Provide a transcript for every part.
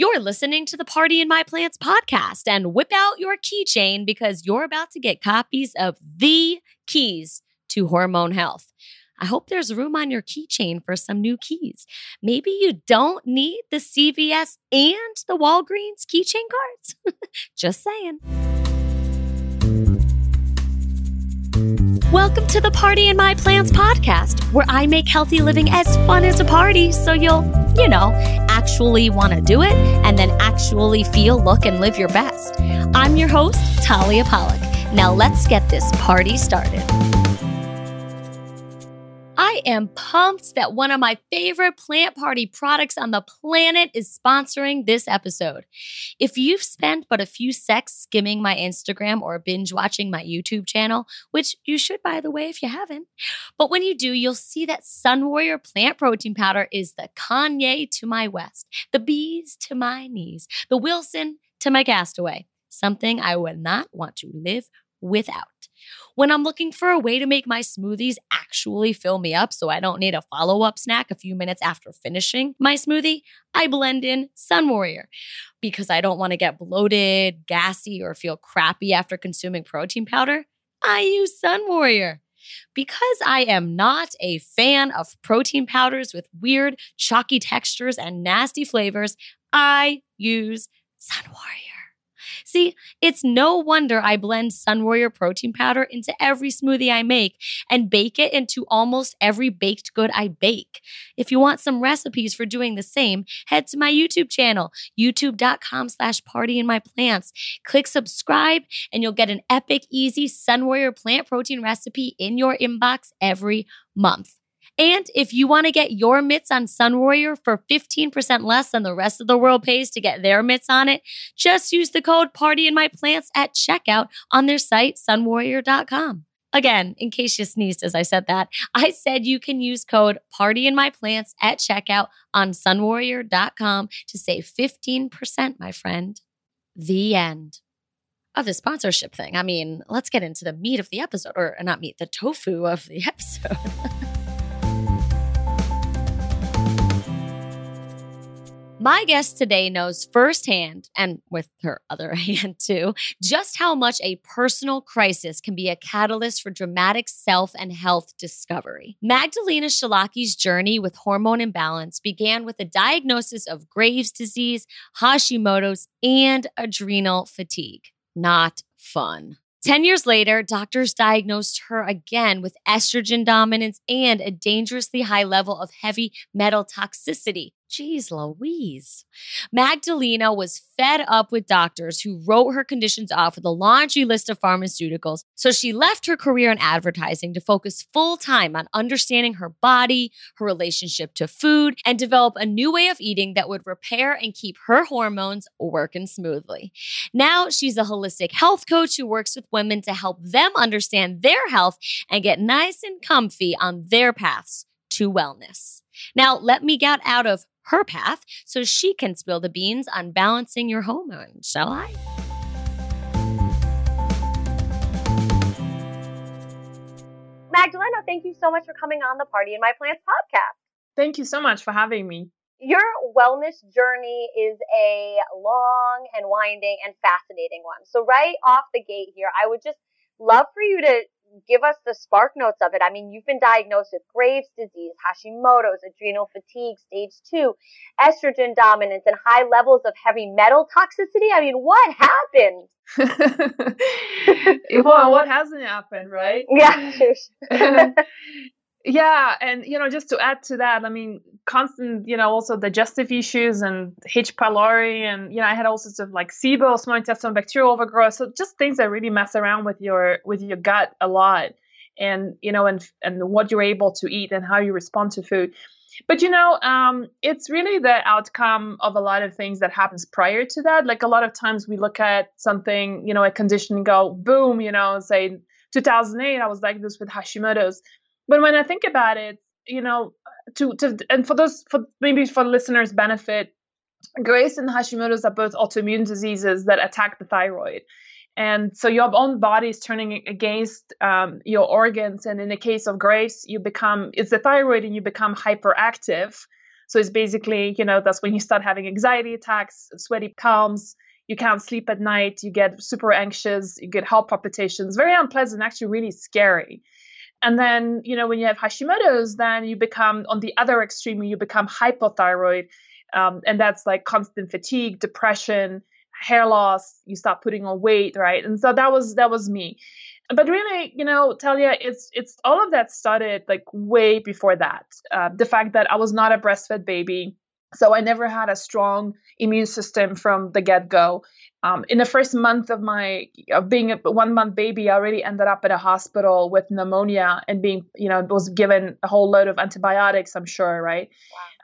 You're listening to the Party in My Plants podcast and whip out your keychain because you're about to get copies of the keys to hormone health. I hope there's room on your keychain for some new keys. Maybe you don't need the CVS and the Walgreens keychain cards. Just saying. Welcome to the Party in My Plants podcast, where I make healthy living as fun as a party so you'll, you know, actually want to do it and then actually feel, look, and live your best. I'm your host, Talia Pollock. Now let's get this party started. I am pumped that one of my favorite plant party products on the planet is sponsoring this episode. If you've spent but a few secs skimming my Instagram or binge watching my YouTube channel, which you should, by the way, if you haven't, but when you do, you'll see that Sun Warrior plant protein powder is the Kanye to my West, the bees to my knees, the Wilson to my castaway, something I would not want to live without. When I'm looking for a way to make my smoothies actually fill me up so I don't need a follow up snack a few minutes after finishing my smoothie, I blend in Sun Warrior because I don't want to get bloated, gassy, or feel crappy after consuming protein powder. I use Sun Warrior. Because I am not a fan of protein powders with weird, chalky textures and nasty flavors, I use Sun Warrior. See, it's no wonder I blend Sun Warrior protein powder into every smoothie I make and bake it into almost every baked good I bake. If you want some recipes for doing the same, head to my YouTube channel, youtube.com slash party in my plants. Click subscribe and you'll get an epic, easy Sun Warrior plant protein recipe in your inbox every month. And if you want to get your mitts on Sun Warrior for 15% less than the rest of the world pays to get their mitts on it, just use the code Party in My Plants at checkout on their site, sunwarrior.com. Again, in case you sneezed as I said that, I said you can use code Party in My Plants at checkout on sunwarrior.com to save 15%, my friend. The end of the sponsorship thing. I mean, let's get into the meat of the episode, or not meat, the tofu of the episode. My guest today knows firsthand, and with her other hand too, just how much a personal crisis can be a catalyst for dramatic self and health discovery. Magdalena Wszelaki's journey with hormone imbalance began with a diagnosis of Graves' disease, Hashimoto's, and adrenal fatigue. Not fun. 10 years later, doctors diagnosed her again with estrogen dominance and a dangerously high level of heavy metal toxicity. Jeez Louise. Magdalena was fed up with doctors who wrote her conditions off with a laundry list of pharmaceuticals, so she left her career in advertising to focus full time on understanding her body, her relationship to food, and develop a new way of eating that would repair and keep her hormones working smoothly. Now she's a holistic health coach who works with women to help them understand their health and get nice and comfy on their paths to wellness. Now, let me get out of her path so she can spill the beans on balancing your hormones, shall I? Magdalena, thank you so much for coming on the Party in My Plants podcast. Thank you so much for having me. Your wellness journey is a long and winding and fascinating one. So, right off the gate here, I would just love for you to give us the spark notes of it. I mean, you've been diagnosed with Graves' disease, Hashimoto's, adrenal fatigue, stage two, estrogen dominance, and high levels of heavy metal toxicity. I mean, what happened? well, what hasn't happened, right? Yeah. yeah and you know just to add to that i mean constant you know also digestive issues and h. pylori and you know i had all sorts of like SIBO, small intestinal bacterial overgrowth so just things that really mess around with your with your gut a lot and you know and and what you're able to eat and how you respond to food. But you know um, it's really the outcome of a lot of things that happens prior to that. Like a lot of times we look at something you know a condition and go boom you know say 2008 i was diagnosed with hashimoto's but when I think about it, you know, to to and for those for maybe for listeners' benefit, Graves and Hashimoto's are both autoimmune diseases that attack the thyroid. And so your own body is turning against um, your organs. And in the case of Graves, you become, it's the thyroid and you become hyperactive So it's basically, you know, that's when you start having anxiety attacks, sweaty palms, you can't sleep at night, you get super anxious, you get heart palpitations, very unpleasant, actually really scary. And then, you know, when you have Hashimoto's, then you become on the other extreme, you become hypothyroid. Um, and that's like constant fatigue, depression, hair loss, you start putting on weight, right? And so that was that was me. But really, you know, Talia, it's it's all of that started like way before that. Uh, the fact that I was not a breastfed baby, so I never had a strong immune system from the get go. Um, in the first month of my of being a one month baby, I already ended up at a hospital with pneumonia and being, you know, was given a whole load of antibiotics. I'm sure, right?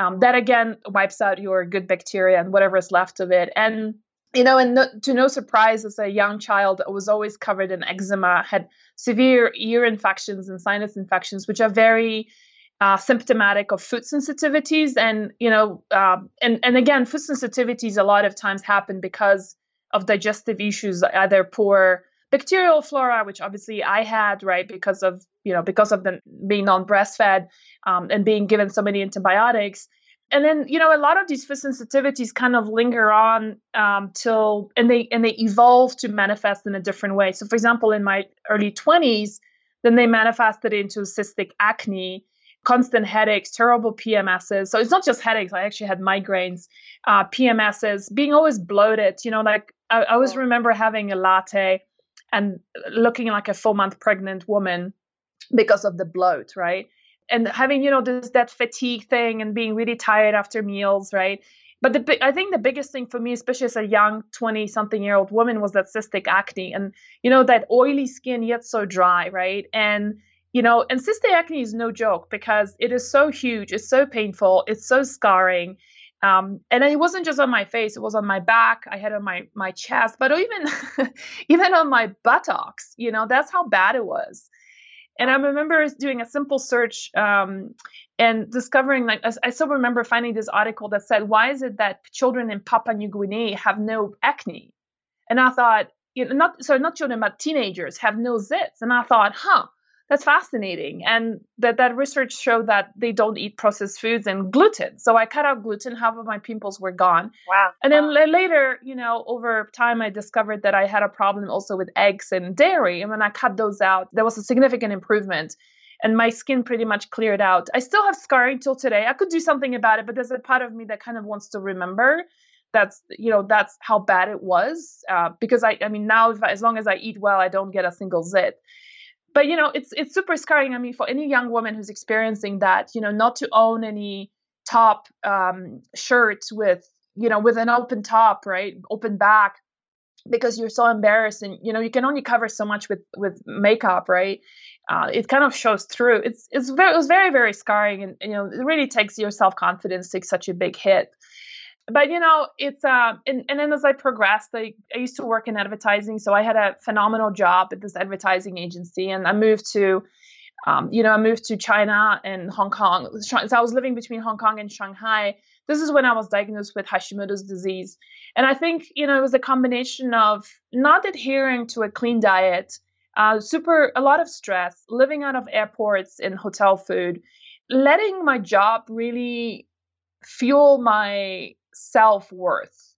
Wow. Um, that again wipes out your good bacteria and whatever is left of it. And you know, and no, to no surprise, as a young child, I was always covered in eczema, had severe ear infections and sinus infections, which are very uh, symptomatic of food sensitivities. And you know, uh, and and again, food sensitivities a lot of times happen because of digestive issues, either poor bacterial flora, which obviously I had, right, because of you know because of the being non-breastfed um, and being given so many antibiotics. And then you know a lot of these food sensitivities kind of linger on um, till and they and they evolve to manifest in a different way. So for example, in my early 20s, then they manifested into cystic acne constant headaches, terrible PMSs. So it's not just headaches. I actually had migraines, uh, PMSs, being always bloated. You know, like I, I always remember having a latte and looking like a four month pregnant woman because of the bloat, right? And having, you know, this that fatigue thing and being really tired after meals, right? But the I think the biggest thing for me, especially as a young 20 something year old woman, was that cystic acne and, you know, that oily skin yet so dry, right? And you know, and cystic acne is no joke because it is so huge, it's so painful, it's so scarring. Um, and it wasn't just on my face; it was on my back. I had on my my chest, but even even on my buttocks. You know, that's how bad it was. And I remember doing a simple search um, and discovering, like, I still remember finding this article that said, "Why is it that children in Papua New Guinea have no acne?" And I thought, you know, not so not children, but teenagers have no zits. And I thought, huh, that's fascinating. And that that research showed that they don't eat processed foods and gluten. So i cut out gluten. Half of my pimples were gone. Wow. And then wow. later you know over time i discovered that i had a problem also with eggs and dairy. And when i cut those out there was a significant improvement and my skin pretty much cleared out. I still have scarring till today. I could do something about it but there's a part of me that kind of wants to remember that's you know that's how bad it was uh, because I I mean now if I, as long as I eat well I don't get a single zit but you know it's it's super scarring i mean for any young woman who's experiencing that you know not to own any top um, shirts with you know with an open top right open back because you're so embarrassed and you know you can only cover so much with with makeup right? Uh, it kind of shows through. It's it's very it was very very scarring and you know it really takes your self-confidence takes such a big hit but you know it's uh and, and then as i progressed I, I used to work in advertising so i had a phenomenal job at this advertising agency and i moved to um, you know i moved to china and hong kong. So i was living between hong kong and shanghai. This is when i was diagnosed with hashimoto's disease. And i think you know it was a combination of not adhering to a clean diet uh, super a lot of stress living out of airports and hotel food letting my job really fuel my self worth.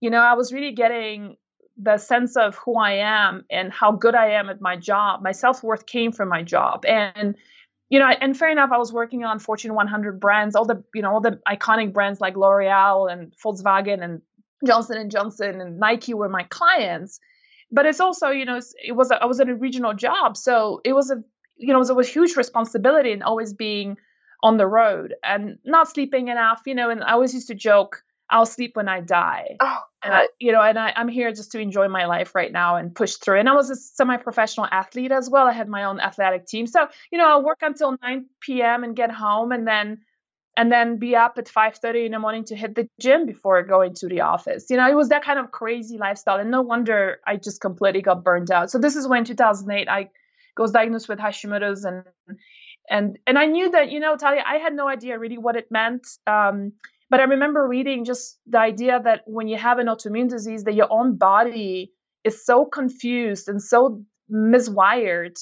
You know, I was really getting the sense of who I am and how good I am at my job. My self worth came from my job. And, you know, and fair enough, I was working on Fortune 100 brands, all the, you know, all the iconic brands like L'Oreal and Volkswagen and Johnson and Johnson and Nike were my clients. But it's also, you know, it was a, I was at a regional job, so it was a, you know, it was a huge responsibility and always being on the road and not sleeping enough, you know. And I always used to joke, I'll sleep when I die. Oh, and I, you know, and I, I'm here just to enjoy my life right now and push through. And I was a semi-professional athlete as well. I had my own athletic team, so you know, I'll work until 9 p.m. and get home, and then and then be up at 5:30 in the morning to hit the gym before going to the office. You know, it was that kind of crazy lifestyle, and no wonder I just completely got burned out. So this is when 2008 I was diagnosed with Hashimoto's, and and and I knew that you know, Talia, I had no idea really what it meant. Um, but I remember reading just the idea that when you have an autoimmune disease, that your own body is so confused and so miswired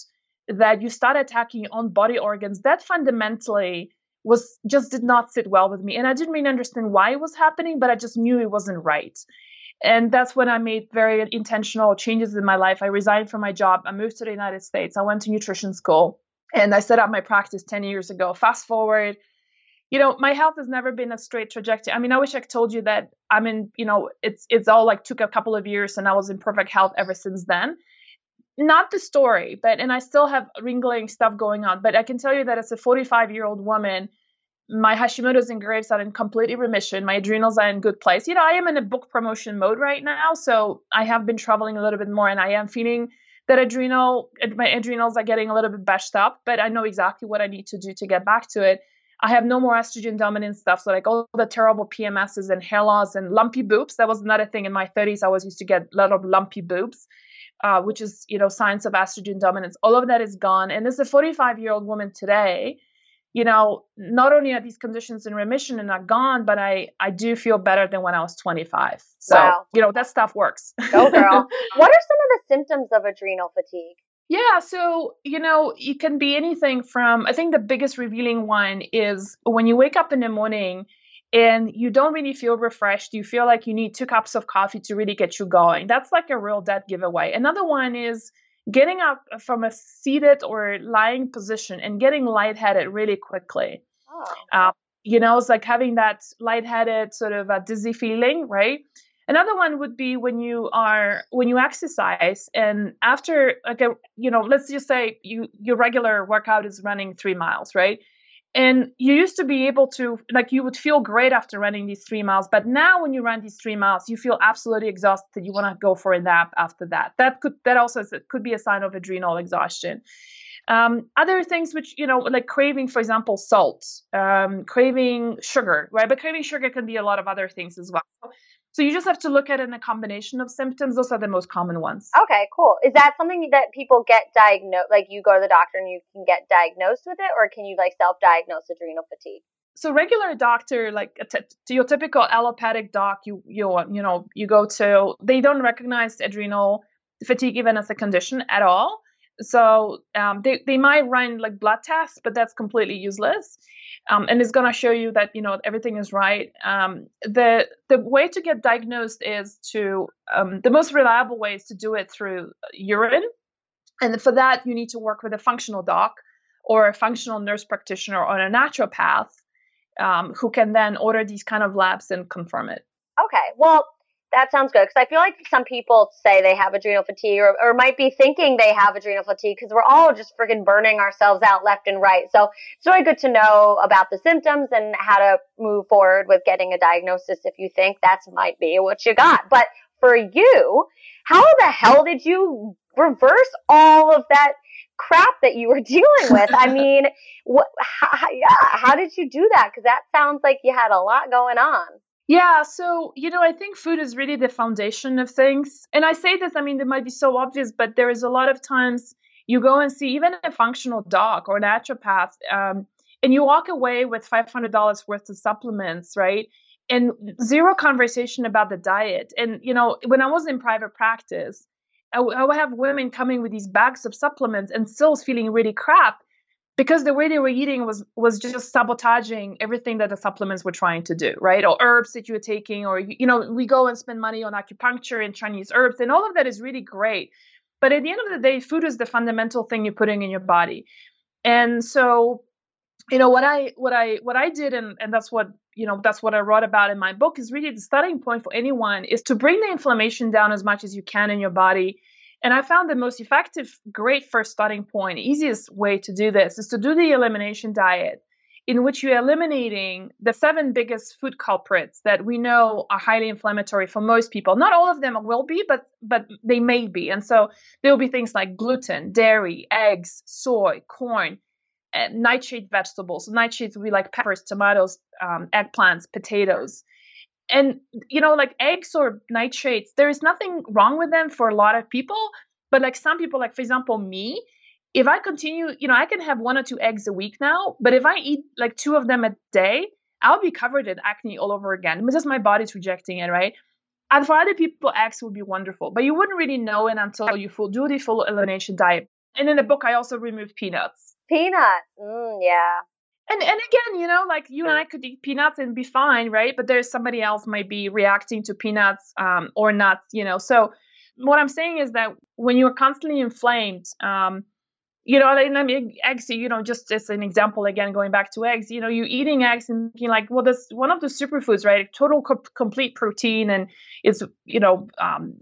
that you start attacking your own body organs that fundamentally was just did not sit well with me. And I didn't really understand why it was happening, but I just knew it wasn't right. And that's when I made very intentional changes in my life. I resigned from my job. I moved to the United States. I went to nutrition school and I set up my practice 10 years ago. Fast forward, you know, my health has never been a straight trajectory. I mean, I wish I told you that I'm in, you know, it's it's all like took a couple of years and I was in perfect health ever since then. Not the story, but and I still have wrinkling stuff going on. But I can tell you that as a 45 year old woman, my Hashimoto's and Graves are in complete remission. My adrenals are in good place. You know, I am in a book promotion mode right now, so I have been traveling a little bit more, and I am feeling that adrenal my adrenals are getting a little bit bashed up. But I know exactly what I need to do to get back to it. I have no more estrogen dominant stuff. So like all the terrible PMSs and hair loss and lumpy boobs. That was another thing in my 30s. I was used to get a lot of lumpy boobs. Uh, which is you know signs of estrogen dominance all of that is gone and as a 45 year old woman today you know, not only are these conditions in remission and are gone, but I I do feel better than when I was 25. So, wow. you know, that stuff works. Go girl. what are some of the symptoms of adrenal fatigue? Yeah, so you know, it can be anything from I think the biggest revealing one is when you wake up in the morning and you don't really feel refreshed, you feel like you need two cups of coffee to really get you going. That's like a real dead giveaway. Another one is getting up from a seated or lying position and getting lightheaded really quickly. Oh. Uh, you know, it's like having that lightheaded sort of a dizzy feeling, right? Another one would be when you are when you exercise and after like a you know let's just say you your regular workout is running three miles, right? and you used to be able to like you would feel great after running these three miles but now when you run these three miles you feel absolutely exhausted you want to go for a nap after that. That could that also could be a sign of adrenal exhaustion. Um, other things which you know like craving for example salt um, craving sugar right? But craving sugar can be a lot of other things as well so you just have to look at it in a combination of symptoms. Those are the most common ones. Okay, cool. Is that something that people get diagnosed? Like you go to the doctor and you can get diagnosed with it, or can you like self-diagnose adrenal fatigue? So regular doctor, like to your typical allopathic doc, you you you know you go to, they don't recognize adrenal fatigue even as a condition at all. So um, they they might run like blood tests, but that's completely useless um, and it's going to show you that you know everything is right. Um, the the way to get diagnosed is to um, the most reliable way is to do it through urine, and for that you need to work with a functional doc or a functional nurse practitioner or a naturopath um, who can then order these kind of labs and confirm it. Okay, well that sounds good because I feel like some people say they have adrenal fatigue or, or might be thinking they have adrenal fatigue because we're all just freaking burning ourselves out left and right. So it's really good to know about the symptoms and how to move forward with getting a diagnosis if you think that might be what you got. But for you, how the hell did you reverse all of that crap that you were dealing with? I mean, what, how, yeah, how did you do that? Because that sounds like you had a lot going on. Yeah, so you know, I think food is really the foundation of things. And I say this, I mean, it might be so obvious, but there is a lot of times you go and see even a functional doc or naturopath, um, and you walk away with five hundred dollars worth of supplements, right? And zero conversation about the diet. And you know, when I was in private practice, I would have women coming with these bags of supplements and still feeling really crap because the way they were eating was was just sabotaging everything that the supplements were trying to do right? Or herbs that you were taking or you know we go and spend money on acupuncture and chinese herbs and all of that is really great. But at the end of the day food is the fundamental thing you're putting in your body. And so you know what i what i what i did and and that's what you know that's what i wrote about in my book is really the starting point for anyone is to bring the inflammation down as much as you can in your body and I found the most effective, great first starting point, easiest way to do this is to do the elimination diet, in which you're eliminating the seven biggest food culprits that we know are highly inflammatory for most people. Not all of them will be, but but they may be. And so there will be things like gluten, dairy, eggs, soy, corn, and nightshade vegetables. Nightshades would be like peppers, tomatoes, um, eggplants, potatoes and you know like eggs or nightshades there is nothing wrong with them for a lot of people but like some people like for example me if i continue you know i can have one or two eggs a week now but if i eat like two of them a day i'll be covered in acne all over again because my body's rejecting it right? And for other people eggs would be wonderful but you wouldn't really know it until you full do the full elimination diet. And in the book i also removed peanuts. Peanuts mm, yeah and and again, you know, like you and I could eat peanuts and be fine, right? But there's somebody else might be reacting to peanuts um, or nuts, you know. So what I'm saying is that when you're constantly inflamed, um, you know, I mean, eggs, you know, just as an example, again, going back to eggs, you know, you're eating eggs and thinking like, well, that's one of the superfoods, right? Total co- complete protein and it's, you know, um,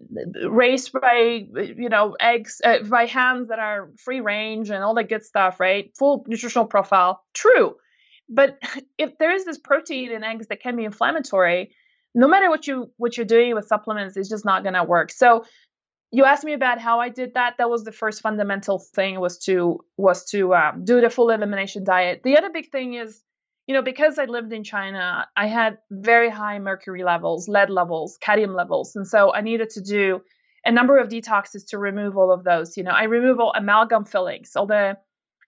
raised by, you know, eggs, uh, by hens that are free range and all that good stuff, right? Full nutritional profile. True. But if there is this protein in eggs that can be inflammatory, no matter what you what you're doing with supplements, it's just not gonna work. So you asked me about how I did that. That was the first fundamental thing was to was to um, do the full elimination diet. The other big thing is, you know, because I lived in China, I had very high mercury levels, lead levels, cadmium levels, and so I needed to do a number of detoxes to remove all of those. You know, I remove all amalgam fillings, all the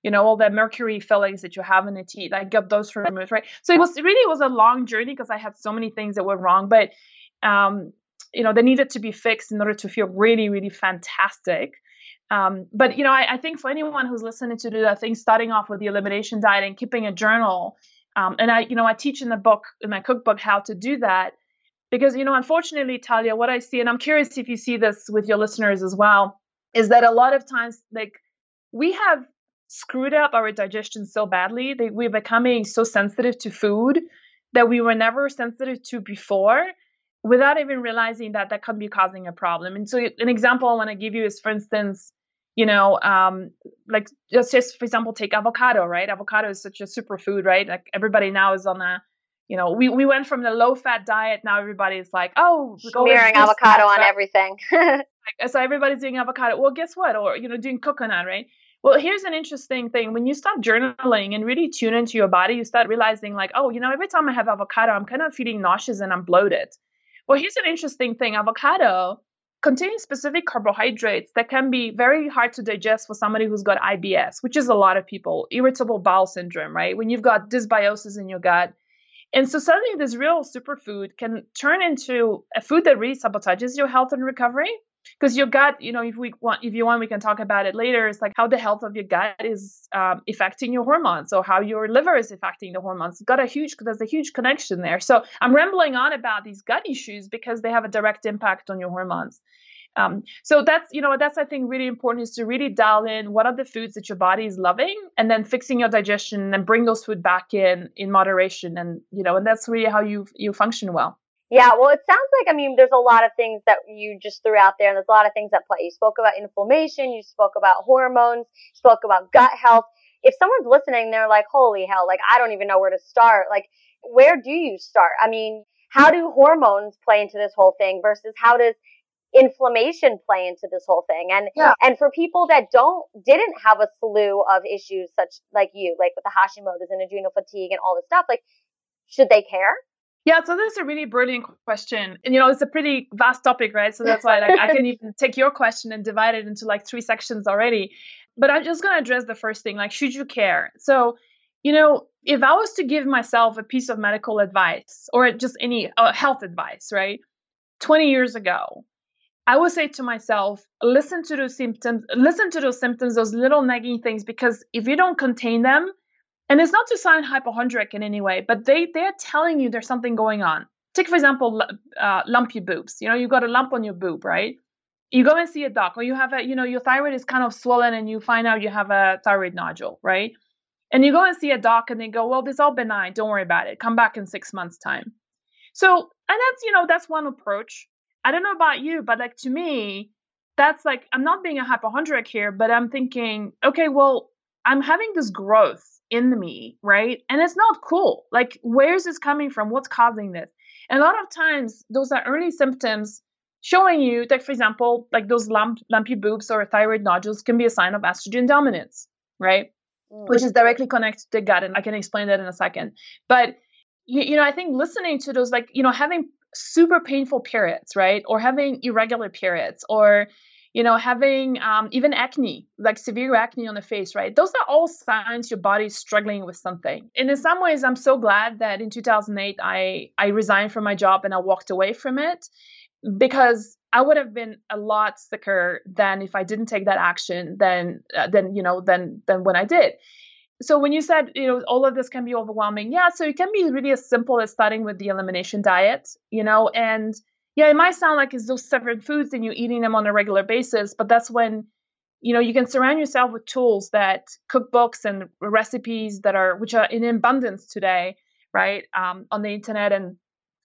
you know all the mercury fillings that you have in the teeth. I got those removed, right? So it was it really was a long journey because I had so many things that were wrong, but um, you know they needed to be fixed in order to feel really really fantastic. Um, but you know I, I, think for anyone who's listening to the thing starting off with the elimination diet and keeping a journal um, and i you know i teach in the book in my cookbook how to do that. Because you know unfortunately talia what i see and i'm curious if you see this with your listeners as well is that a lot of times like we have screwed up our digestion so badly that we're becoming so sensitive to food that we were never sensitive to before without even realizing that that could be causing a problem. And so, an example I want to give you is, for instance, you know, um, like just, just for example, take avocado, right? Avocado is such a superfood, right? Like everybody now is on a, you know, we, we went from the low fat diet. Now everybody's like, oh, smearing avocado on everything. so everybody's doing avocado. Well, guess what? Or, you know, doing coconut, right? Well, here's an interesting thing. When you start journaling and really tune into your body, you start realizing, like, oh, you know, every time I have avocado, I'm kind of feeling nauseous and I'm bloated. Well, here's an interesting thing avocado contains specific carbohydrates that can be very hard to digest for somebody who's got IBS, which is a lot of people, irritable bowel syndrome, right? When you've got dysbiosis in your gut. And so suddenly this real superfood can turn into a food that really sabotages your health and recovery because your gut you know if we want if you want we can talk about it later. It's like how the health of your gut is um, affecting your hormones. Or how your liver is affecting the hormones. It's got a huge there's a huge connection there. So i'm rambling on about these gut issues because they have a direct impact on your hormones. Um, so that's you know that's I think really important is to really dial in what are the foods that your body is loving, and then fixing your digestion and bring those food back in in moderation, and you know and that's really how you you function well. Yeah, well, it sounds like, I mean, there's a lot of things that you just threw out there, and there's a lot of things that play. You spoke about inflammation, you spoke about hormones, you spoke about gut health. If someone's listening, they're like, holy hell, like, I don't even know where to start. Like, where do you start? I mean, how do hormones play into this whole thing versus how does inflammation play into this whole thing and yeah. and for people that don't didn't have a slew of issues such like you like with the hashimoto's and adrenal fatigue and all this stuff like should they care yeah, so that's a really brilliant question. And you know, it's a pretty vast topic, right? So that's why like I can even take your question and divide it into like three sections already. But I'm just going to address the first thing, like should you care? So, you know, if I was to give myself a piece of medical advice or just any uh, health advice, right? 20 years ago, I would say to myself, listen to those symptoms, listen to those symptoms, those little nagging things, because if you don't contain them, and it's not to sound hypochondriac in any way, but they they're telling you there's something going on. Take for example, uh, lumpy boobs. You know, you got a lump on your boob, right? You go and see a doc, or you have a, you know, your thyroid is kind of swollen, and you find out you have a thyroid nodule, right? And you go and see a doc, and they go, well, this is all benign. Don't worry about it. Come back in six months' time. So, and that's you know that's one approach. I don't know about you, but like to me, that's like I'm not being a hypochondriac here, but I'm thinking, okay, well, I'm having this growth in me, right? And it's not cool. Like, where's this coming from? What's causing this? And a lot of times, those are early symptoms showing you that, for example, like those lump, lumpy boobs or thyroid nodules can be a sign of estrogen dominance, right? Mm. Which is directly connected to the gut. And I can explain that in a second. But, you, you know, I think listening to those, like, you know, having super painful periods, right? Or having irregular periods or, you know, having um, even acne, like severe acne on the face, right? Those are all signs your body's struggling with something. And in some ways, I'm so glad that in 2008 I I resigned from my job and I walked away from it because I would have been a lot sicker than if I didn't take that action than uh, than you know than than when I did. so when you said you know all of this can be overwhelming yeah so it can be really as simple as starting with the elimination diet you know and yeah it might sound like it's those separate foods and you're eating them on a regular basis but that's when you know you can surround yourself with tools that cookbooks and recipes that are which are in abundance today right um, on the internet and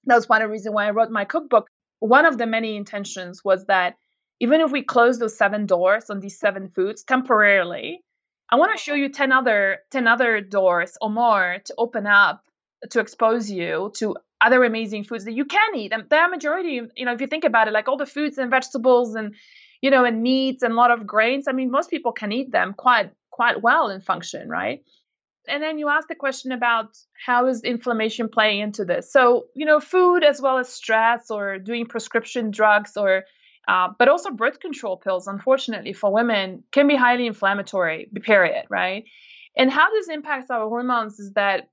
that was one of the reasons why i wrote my cookbook. One of the many intentions was that even if we close those seven doors on these seven foods temporarily I want to show you 10 other 10 other doors or more to open up to expose you to other amazing foods that you can eat. And the majority, you know, if you think about it, like all the foods and vegetables and you know, and meats and a lot of grains, I mean, most people can eat them quite quite well and function, right? And then you ask the question about how is inflammation playing into this? So, you know, food as well as stress or doing prescription drugs or uh, but also birth control pills, unfortunately, for women can be highly inflammatory, period, right? And how this impacts our hormones is that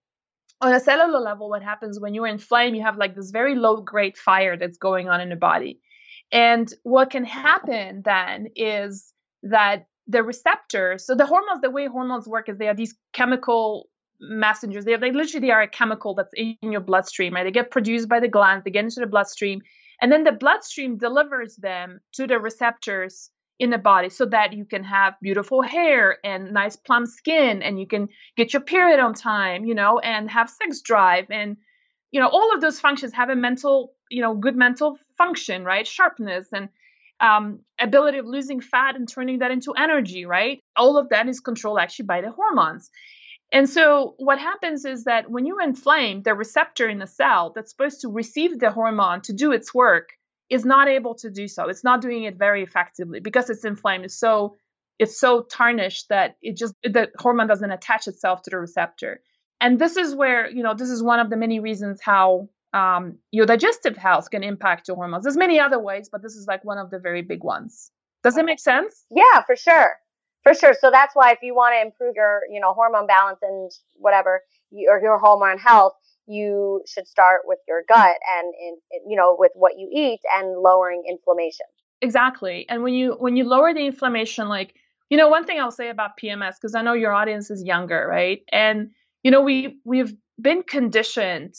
on a cellular level, what happens when you're inflamed, you have like this very low grade fire that's going on in the body. And what can happen then is that the receptors, so the hormones, the way hormones work is they are these chemical messengers. They, are, they literally are a chemical that's in your bloodstream, right? They get produced by the glands, they get into the bloodstream, and then the bloodstream delivers them to the receptors in the body so that you can have beautiful hair and nice plump skin and you can get your period on time, you know, and have sex drive and you know all of those functions have a mental, you know, good mental function, right? Sharpness and um, ability of losing fat and turning that into energy, right? All of that is controlled actually by the hormones. And so what happens is that when you inflame, the receptor in the cell that's supposed to receive the hormone to do its work is not able to do so. It's not doing it very effectively because it's inflamed. It's so it's so tarnished that it just the hormone doesn't attach itself to the receptor. And this is where, you know, this is one of the many reasons how um, your digestive health can impact your hormones. There's many other ways, but this is like one of the very big ones. Does it make sense? Yeah, for sure. For sure. So that's why if you want to improve your, you know, hormone balance and whatever, or your hormone health, you should start with your gut and, in, you know, with what you eat and lowering inflammation. Exactly. And when you when you lower the inflammation, like, you know, one thing I'll say about PMS because I know your audience is younger, right? And you know, we we've been conditioned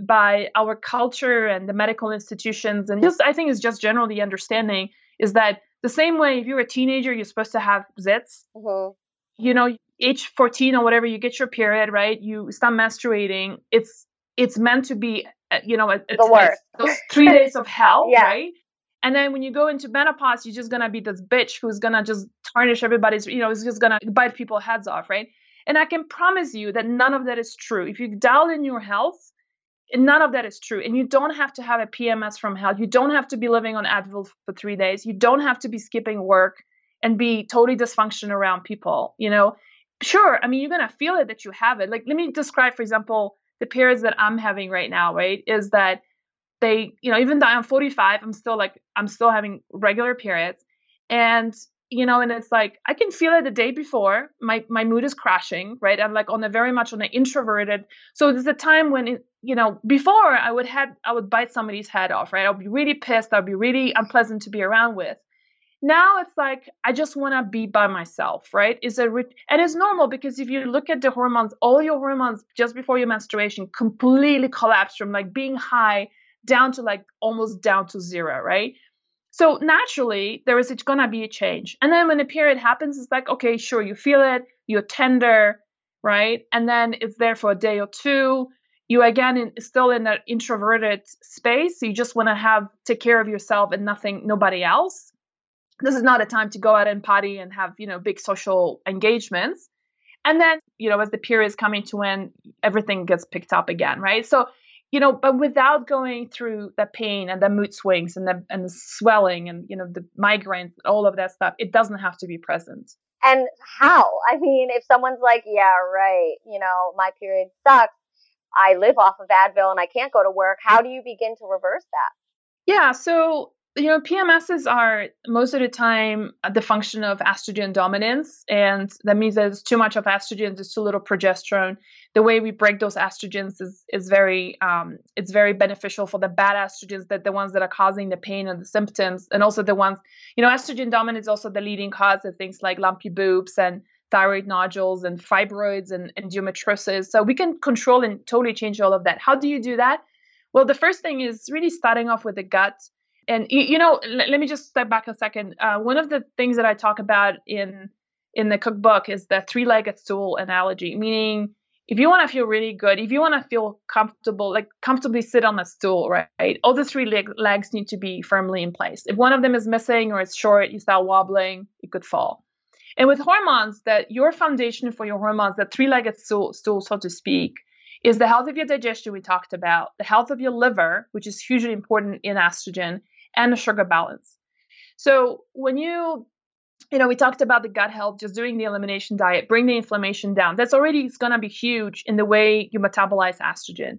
by our culture and the medical institutions and just I think it's just generally understanding is that the same way, if you're a teenager, you're supposed to have zits. Mm-hmm. You know, age 14 or whatever, you get your period, right? You start menstruating. It's it's meant to be, uh, you know, it's, the worst. those three days of hell, yeah. right? And then when you go into menopause, you're just gonna be this bitch who's gonna just tarnish everybody's, you know, is just gonna bite people's heads off, right? And I can promise you that none of that is true. If you dial in your health, none of that is true. And you don't have to have a PMS from hell. You don't have to be living on Advil for three days. You don't have to be skipping work and be totally dysfunctional around people. You know, sure. I mean, you're gonna feel it that you have it. Like, let me describe, for example, the periods that I'm having right now. Right, is that they, you know, even though I'm 45, I'm still like I'm still having regular periods, and you know, and it's like I can feel it the day before. My my mood is crashing, right? I'm like on a very much on an introverted. So there's a time when it, you know, before I would had I would bite somebody's head off, right? I'll be really pissed. I'll be really unpleasant to be around with. Now it's like I just want to be by myself, right? Is a re- and it's normal because if you look at the hormones, all your hormones just before your menstruation completely collapse from like being high down to like almost down to zero, right? So naturally, there is it's to be a change. And then when the period happens, it's like, okay, sure, you feel it, you're tender, right? And then it's there for a day or two. You again in, still in that introverted space. So you just want to have take care of yourself and nothing, nobody else. This is not a time to go out and party and have you know big social engagements. And then you know as the period is coming to end, everything gets picked up again, right? So you know, but without going through the pain and the mood swings and the and the swelling and you know the migraines, all of that stuff, it doesn't have to be present. And how? I mean, if someone's like, "Yeah, right," you know, my period sucks. I live off of Advil and I can't go to work. How do you begin to reverse that? Yeah, so you know, PMSs are most of the time the function of estrogen dominance, and that means there's too much of estrogen, there's too little progesterone. The way we break those estrogens is is very um, it's very beneficial for the bad estrogens, that the ones that are causing the pain and the symptoms, and also the ones you know, estrogen dominance is also the leading cause of things like lumpy boobs and thyroid nodules and fibroids and endometriosis. So we can control and totally change all of that. How do you do that? Well, the first thing is really starting off with the gut. And you know, l- let me just step back a second. Uh, one of the things that I talk about in in the cookbook is the three-legged stool analogy, meaning if you want to feel really good, if you want to feel comfortable, like comfortably sit on a stool, right? All the three leg- legs need to be firmly in place. If one of them is missing or it's short, you start wobbling, you could fall. And with hormones, that your foundation for your hormones, that three-legged stool, stool, so to speak, is the health of your digestion we talked about, the health of your liver, which is hugely important in estrogen, and the sugar balance. So when you you know, we talked about the gut health, just doing the elimination diet, bring the inflammation down. That's already going to be huge in the way you metabolize estrogen.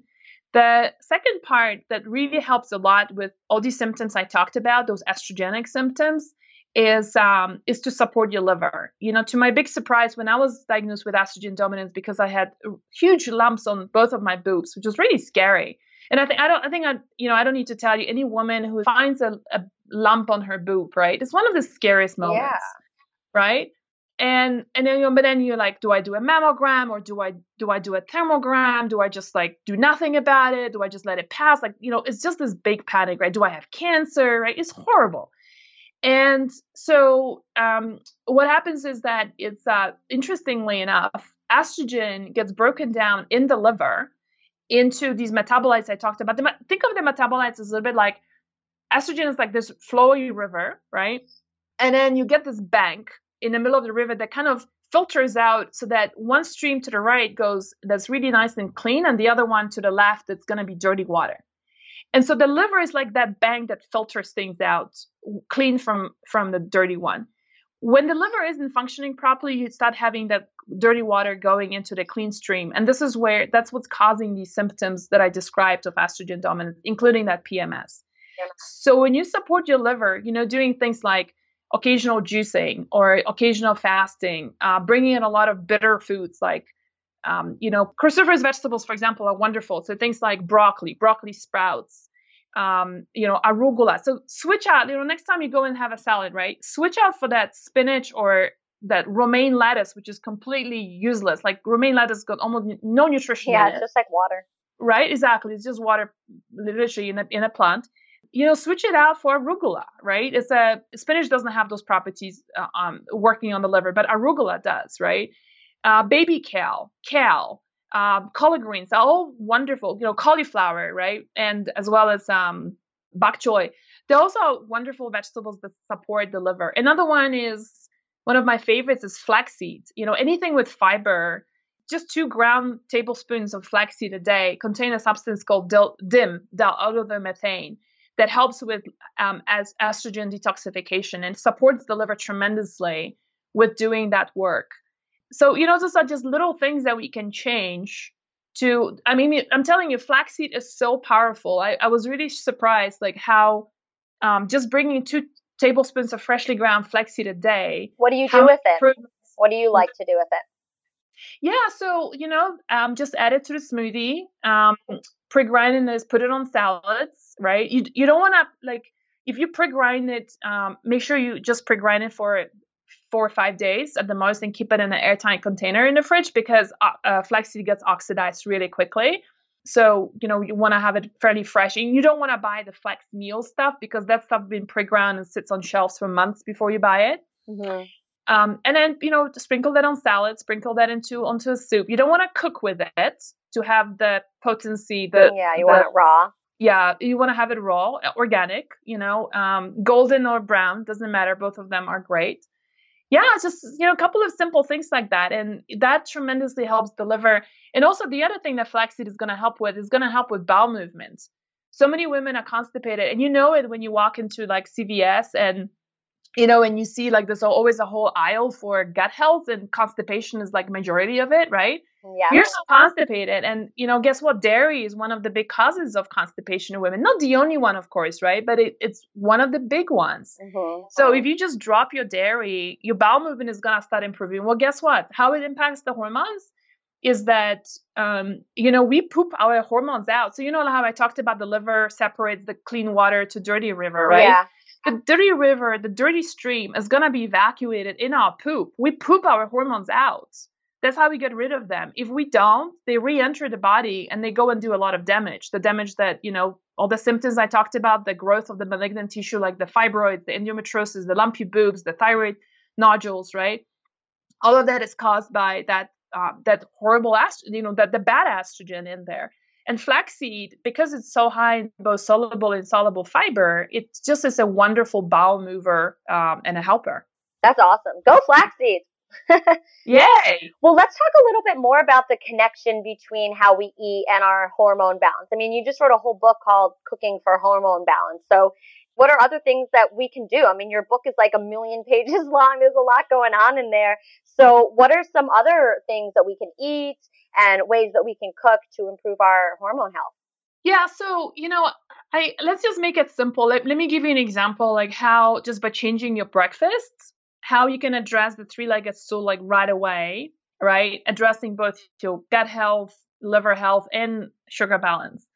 The second part that really helps a lot with all these symptoms I talked about, those estrogenic symptoms, is um, is to support your liver. You know, to my big surprise, when I was diagnosed with estrogen dominance because I had huge lumps on both of my boobs, which was really scary. And I think I don't I think I you know I don't need to tell you any woman who finds a, a lump on her boob, right? It's one of the scariest moments. Yeah. Right. And and then you know, but then you're like, do I do a mammogram or do I do I do a thermogram? Do I just like do nothing about it? Do I just let it pass? Like, you know, it's just this big panic, right? Do I have cancer? Right? It's horrible. And so um, what happens is that it's uh, interestingly enough, estrogen gets broken down in the liver into these metabolites I talked about. Think of the metabolites as a little bit like estrogen is like this flowy river, right? And then you get this bank in the middle of the river that kind of filters out so that one stream to the right goes that's really nice and clean, and the other one to the left that's going to be dirty water. And so the liver is like that bank that filters things out clean from from the dirty one. When the liver isn't functioning properly, you start having that dirty water going into the clean stream. And this is where that's what's causing these symptoms that I described of estrogen dominance, including that PMS. So when you support your liver, you know, doing things like occasional juicing or occasional fasting, uh, bringing in a lot of bitter foods like, um, you know, cruciferous vegetables, for example, are wonderful. So things like broccoli, broccoli sprouts, um, you know, arugula. So switch out, you know, next time you go and have a salad, right? Switch out for that spinach or that romaine lettuce, which is completely useless. Like romaine lettuce got almost no nutrition. Yeah, it's just like water. Right, exactly. It's just water, literally in a in a plant you know, switch it out for arugula, right? It's a spinach doesn't have those properties uh, um, working on the liver, but arugula does, right? Uh, baby kale, kale, um, collard greens are all wonderful. You know, cauliflower, right? And as well as um, bok choy. They're also wonderful vegetables that support the liver. Another one is one of my favorites is flaxseed. You know, anything with fiber. Just two ground tablespoons of flaxseed a day contain a substance called DIM, methane that helps with um, as estrogen detoxification and supports the liver tremendously with doing that work. So, you know, those are just little things that we can change to, I mean, I'm telling you, flaxseed is so powerful. I, I was really surprised, like how um, just bringing two tablespoons of freshly ground flaxseed a day. What do you do with it? What do you like to do with it? Yeah, so you know, um, just add it to the smoothie. Um, pre-grind this, put it on salads, right? You you don't want to like if you pre-grind it, um, make sure you just pre-grind it for four or five days at the most, and keep it in an airtight container in the fridge because uh, uh, flaxseed gets oxidized really quickly. So you know you want to have it fairly fresh, and you don't want to buy the flax meal stuff because that stuff has been pre-ground and sits on shelves for months before you buy it. Mm-hmm. Um, and then you know sprinkle that on salad, sprinkle that into onto a soup. You don't want to cook with it to have the potency. The yeah, you the, want it raw. Yeah, you want to have it raw, organic. You know, um, golden or brown doesn't matter. Both of them are great. Yeah, it's just you know a couple of simple things like that, and that tremendously helps deliver. And also the other thing that flaxseed is going to help with is going to help with bowel movements. So many women are constipated, and you know it when you walk into like CVS and you know, and you see like there's always a whole aisle for gut health and constipation is like majority of it, right? Yeah. You're so constipated. And, you know, guess what? Dairy is one of the big causes of constipation in women. Not the only one, of course, right? But it, it's one of the big ones. Mm-hmm. So if you just drop your dairy, your bowel movement is going to start improving. Well, guess what? How it impacts the hormones is that, um, you know, we poop our hormones out. So, you know how I talked about the liver separates the clean water to dirty river, right? Yeah the dirty river, the dirty stream is going to be evacuated in our poop. We poop our hormones out. That's how we get rid of them. If we don't, they re-enter the body and they go and do a lot of damage. The damage that, you know, all the symptoms I talked about, the growth of the malignant tissue like the fibroids, the endometriosis, the lumpy boobs, the thyroid nodules, right? All of that is caused by that uh, that horrible, ast- you know, that the bad estrogen in there. And flaxseed, because it's so high in both soluble and insoluble fiber, it just is a wonderful bowel mover um, and a helper. That's awesome. Go flaxseed. Yay! Well, let's talk a little bit more about the connection between how we eat and our hormone balance. I mean, you just wrote a whole book called Cooking for Hormone Balance. So, what are other things that we can do? I mean, your book is like a million pages long. There's a lot going on in there. So, what are some other things that we can eat and ways that we can cook to improve our hormone health? Yeah, so you know, I let's just make it simple. Let, let me give you an example, like how just by changing your breakfast, how you can address the three-legged stool like right away, right? Addressing both your gut health, liver health, and sugar balance,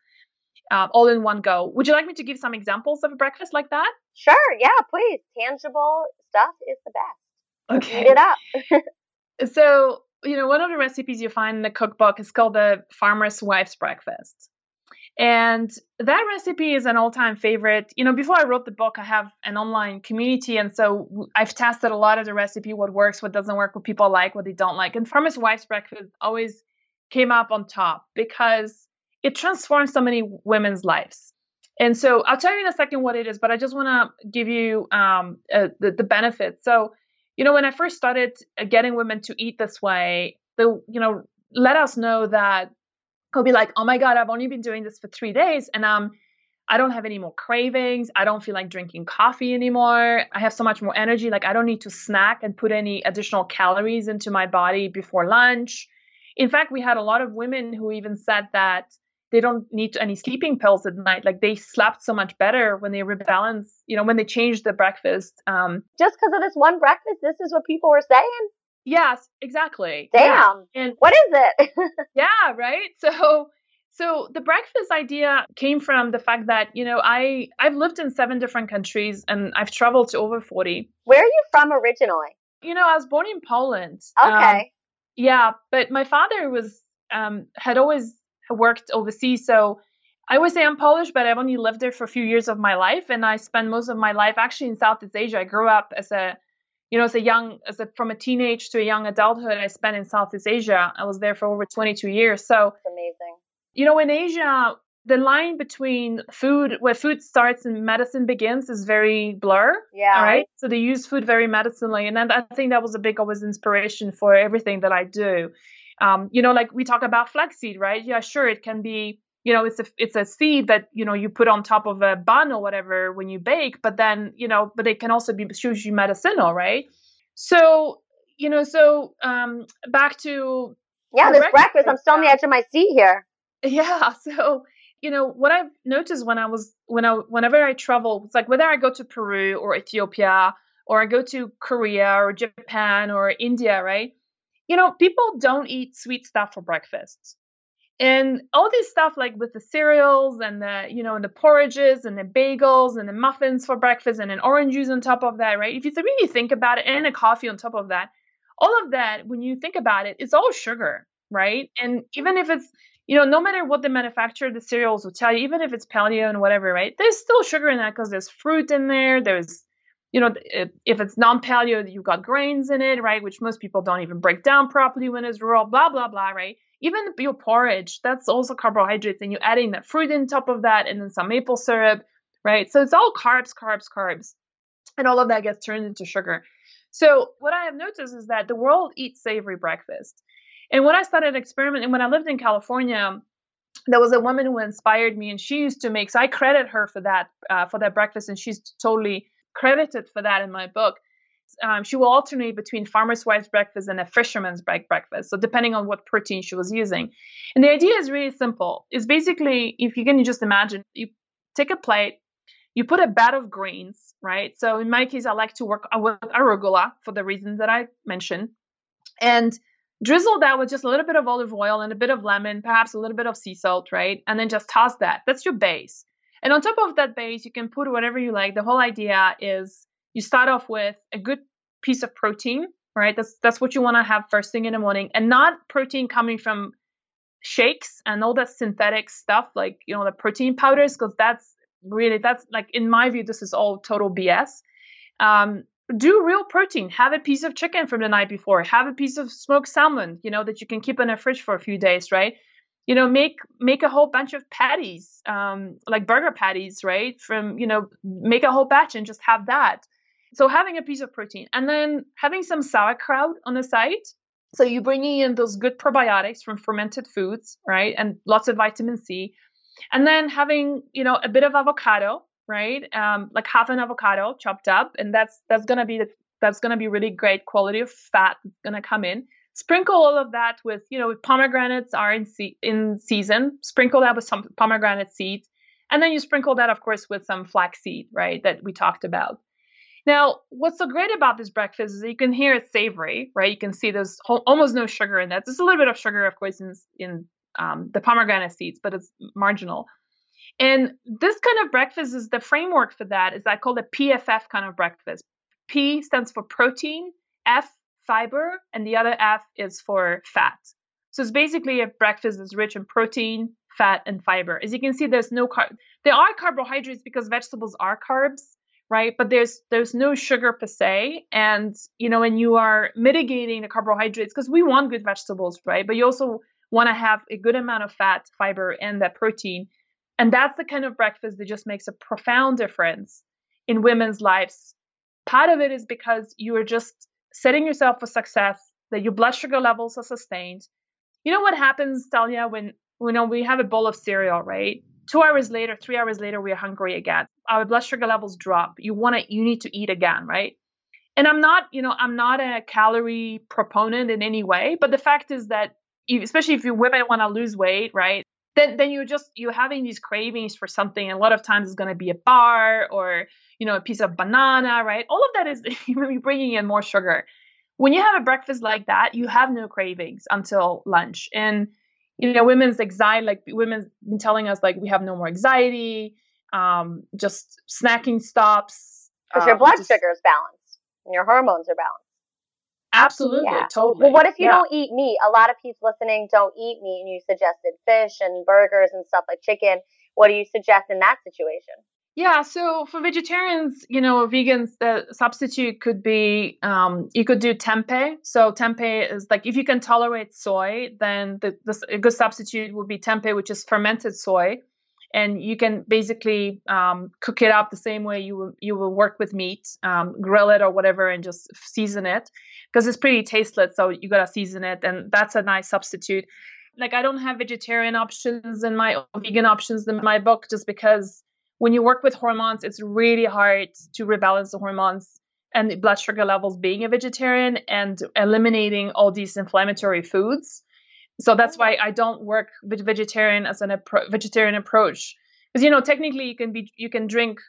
uh, all in one go. Would you like me to give some examples of a breakfast like that? Sure. Yeah, please. Tangible stuff is the best. Okay. Eat it up. so you know, one of the recipes you find in the cookbook is called the farmer's wife's breakfast. And that recipe is an all time favorite. You know, before I wrote the book, I have an online community. And so I've tested a lot of the recipe, what works, what doesn't work, what people like, what they don't like. And Farmer's Wife's Breakfast always came up on top because it transforms so many women's lives. And so I'll tell you in a second what it is, but I just want to give you um, uh, the, the benefits. So, you know, when I first started uh, getting women to eat this way, the, you know, let us know that he'll be like, oh my God, I've only been doing this for three days and um, I don't have any more cravings. I don't feel like drinking coffee anymore. I have so much more energy. Like I don't need to snack and put any additional calories into my body before lunch. In fact, we had a lot of women who even said that they don't need any sleeping pills at night. Like they slept so much better when they rebalance, you know, when they changed the breakfast. Um, Just because of this one breakfast, this is what people were saying. Yes, exactly. Damn. Yeah. And what is it? yeah, right. So so the breakfast idea came from the fact that, you know, I I've lived in seven different countries and I've traveled to over 40. Where are you from originally? You know, I was born in Poland. Okay. Um, yeah, but my father was um had always worked overseas, so I would say I'm Polish, but I've only lived there for a few years of my life, and I spent most of my life actually in Southeast Asia. I grew up as a you know, as a young, as a, from a teenage to a young adulthood, I spent in Southeast Asia. I was there for over 22 years. So That's amazing. You know, in Asia, the line between food, where food starts and medicine begins, is very blur. Yeah. Right. So they use food very medicinally, and I think that was a big always inspiration for everything that I do. Um, you know, like we talk about flaxseed, right? Yeah, sure, it can be you know it's a it's a seed that you know you put on top of a bun or whatever when you bake but then you know but it can also be hugely medicinal right? So you know so um back to yeah this breakfast, breakfast i'm still on the edge of my seat here. Yeah so you know what i've noticed when i was when i whenever i travel it's like whether i go to peru or ethiopia or i go to korea or japan or india right? You know people don't eat sweet stuff for breakfast and all this stuff like with the cereals and the you know and the porridges and the bagels and the muffins for breakfast and an orange juice on top of that right? If you really think about it and a coffee on top of that all of that when you think about it it's all sugar right? And even if it's you know no matter what the manufacturer the cereals will tell you even if it's paleo and whatever right? There's still sugar in that because there's fruit in there there's you know if it's non-paleo you've got grains in it right which most people don't even break down properly when it's raw blah blah blah right even your porridge, that's also carbohydrates, and you're adding that fruit on top of that, and then some maple syrup, right? So it's all carbs, carbs, carbs, and all of that gets turned into sugar. So what I have noticed is that the world eats savory breakfast. And when I started experimenting, when I lived in California, there was a woman who inspired me, and she used to make. So I credit her for that, uh, for that breakfast, and she's totally credited for that in my book um, she will alternate between farmer's wife's breakfast and a fisherman's breakfast. So depending on what protein she was using. And the idea is really simple. It's basically, if you can just imagine, you take a plate, you put a bed of greens, right? So in my case, I like to work with arugula for the reasons that I mentioned. And drizzle that with just a little bit of olive oil and a bit of lemon, perhaps a little bit of sea salt, right? And then just toss that. That's your base. And on top of that base, you can put whatever you like. The whole idea is you start off with a good piece of protein, right? That's that's what you want to have first thing in the morning, and not protein coming from shakes and all that synthetic stuff like you know the protein powders, because that's really that's like in my view this is all total BS. Um, do real protein. Have a piece of chicken from the night before. Have a piece of smoked salmon, you know, that you can keep in the fridge for a few days, right? You know, make make a whole bunch of patties, um, like burger patties, right? From you know, make a whole batch and just have that. So having a piece of protein and then having some sauerkraut on the side. So you're bringing in those good probiotics from fermented foods, right? And lots of vitamin C. And then having, you know, a bit of avocado, right? Um, like half an avocado chopped up, and that's that's gonna be the, that's gonna be really great quality of fat gonna come in. Sprinkle all of that with, you know, pomegranates are in se- in season. Sprinkle that with some pomegranate seeds, and then you sprinkle that, of course, with some flaxseed, right? That we talked about. Now, what's so great about this breakfast is you can hear it's savory, right? You can see there's almost no sugar in that. There's a little bit of sugar, of course, in, in um, the pomegranate seeds, but it's marginal. And this kind of breakfast is the framework for that is I call it PFF kind of breakfast. P stands for protein, F fiber, and the other F is for fat. So it's basically a breakfast that's rich in protein, fat, and fiber. As you can see, there's no carb. There are carbohydrates because vegetables are carbs, right? But there's there's no sugar per se. And you know, when you are mitigating the carbohydrates, because we want good vegetables, right? But you also want to have a good amount of fat, fiber, and that protein. And that's the kind of breakfast that just makes a profound difference in women's lives. Part of it is because you are just setting yourself for success, that your blood sugar levels are sustained. You know what happens, Talia, when you know we have a bowl of cereal, right? Two hours later, three hours later, we are hungry again. Our blood sugar levels drop. You want to, you need to eat again, right? And I'm not, you know, I'm not a calorie proponent in any way, but the fact is that, especially if you women want to lose weight, right? Then, then you're just you're having these cravings for something. And a lot of times it's going to be a bar or you know a piece of banana, right? All of that is bringing in more sugar. When you have a breakfast like that, you have no cravings until lunch, and you know, women's anxiety, like women's been telling us like we have no more anxiety, um, just snacking stops. Because um, your blood just, sugar is balanced and your hormones are balanced. Absolutely, yeah. totally. Well, what if you yeah. don't eat meat? A lot of people listening don't eat meat, and you suggested fish and burgers and stuff like chicken. What do you suggest in that situation? Yeah, so for vegetarians, you know, vegans, the substitute could be um, you could do tempeh. So tempeh is like if you can tolerate soy, then the, the a good substitute would be tempeh, which is fermented soy, and you can basically um, cook it up the same way you will, you will work with meat, um, grill it or whatever, and just season it because it's pretty tasteless. So you gotta season it, and that's a nice substitute. Like I don't have vegetarian options in my vegan options in my book just because when you work with hormones, it's really hard to rebalance the hormones and the blood sugar levels being a vegetarian and eliminating all these inflammatory foods. So that's why I don't work with vegetarian as an appro- vegetarian approach. Because you know, technically you can be you can drink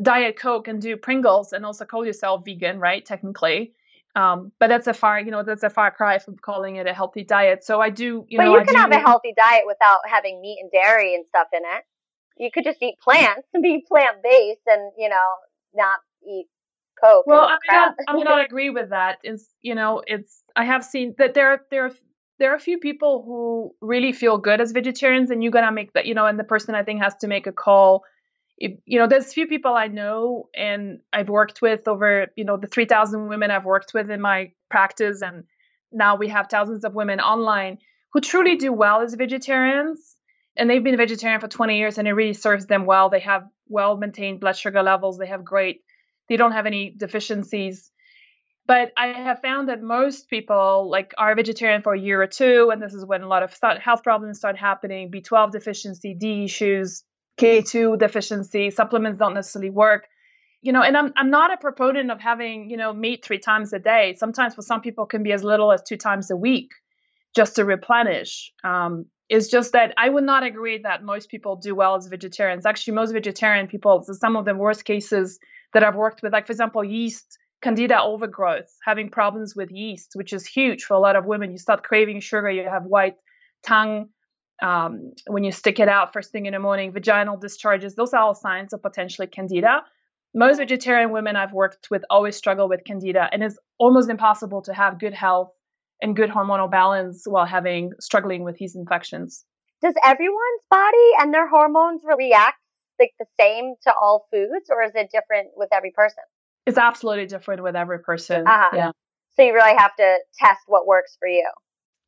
diet coke and do Pringles and also call yourself vegan, right? Technically. Um, but that's a far, you know, that's a far cry from calling it a healthy diet. So I do, you but know, you can do, have a healthy diet without having meat and dairy and stuff in it you could just eat plants and be plant based and you know not eat coke. Well, I mean, I not agree with that. It's, you know, it's I have seen that there are, there are there are a few people who really feel good as vegetarians, and you gotta make that you know, and the person I think has to make a call. If, you know, there's few people I know and I've worked with over you know the three thousand women I've worked with in my practice, and now we have thousands of women online who truly do well as vegetarians and they've been vegetarian for 20 years and it really serves them well. They have well maintained blood sugar levels. They have great, they don't have any deficiencies. But I have found that most people like are vegetarian for a year or two, and this is when a lot of health problems start happening: B12 deficiency, D issues, K2 deficiency. Supplements don't necessarily work, you know. And I'm I'm not a proponent of having you know meat three times a day. Sometimes for some people can be as little as two times a week, just to replenish. Um, just that I would not agree that most people do well as vegetarians. Actually, most vegetarian people, some of the worst cases that I've worked with, like for example, yeast, candida overgrowth, having problems with yeast, which is huge for a lot of women. You start craving sugar, you have white tongue, um, when you stick it out first thing in the morning, vaginal discharges, those are all signs of potentially candida. Most vegetarian women I've worked with always struggle with candida, and it's almost impossible to have good health and good hormonal balance while having struggling with these infections. Does everyone's body and their hormones react like the same to all foods, or is it different with every person? It's absolutely different with every person. Uh-huh. Yeah, So you really have to test what works for you.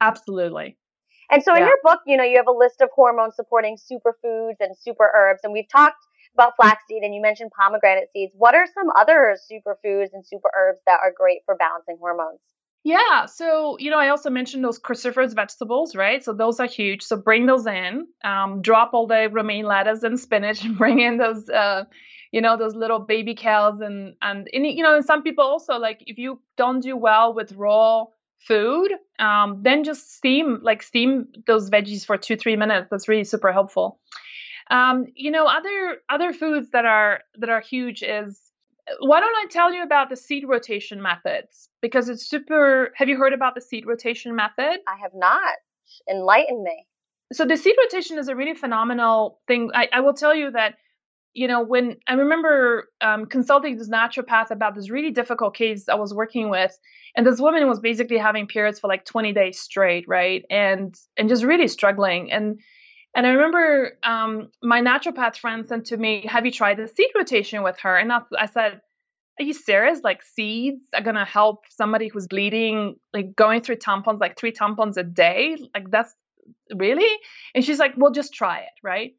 absolutely. And so in Yeah. your book, you know, you have a list of hormone supporting superfoods and super herbs. And we've talked about flaxseed and you mentioned pomegranate seeds. What are some other superfoods and super herbs that are great for balancing hormones? Yeah. So, you know, I also mentioned those cruciferous vegetables, right? So those are huge. So bring those in. Um, drop all the romaine lettuce and spinach and bring in those, uh, you know, those little baby kales and, and, and, you know, and some people also like if you don't do well with raw food, um, then just steam, like steam those veggies for two, three minutes. That's really super helpful. Um, you know, other other foods that are that are huge is why don't I tell you about the seed rotation methods? Because it's super. Have you heard about the seed rotation method? I have not. Enlighten me. So the seed rotation is a really phenomenal thing. I, I will tell you that, you know, when I remember um, consulting this naturopath about this really difficult case I was working with, and this woman was basically having periods for like 20 days straight, right, and and just really struggling. And and I remember um, my naturopath friend said to me, "Have you tried the seed rotation with her?" And I, I said, "Are you serious? Like seeds are gonna help somebody who's bleeding, like going through tampons, like three tampons a day? Like that's really?" And she's like, "Well, just try it, right?"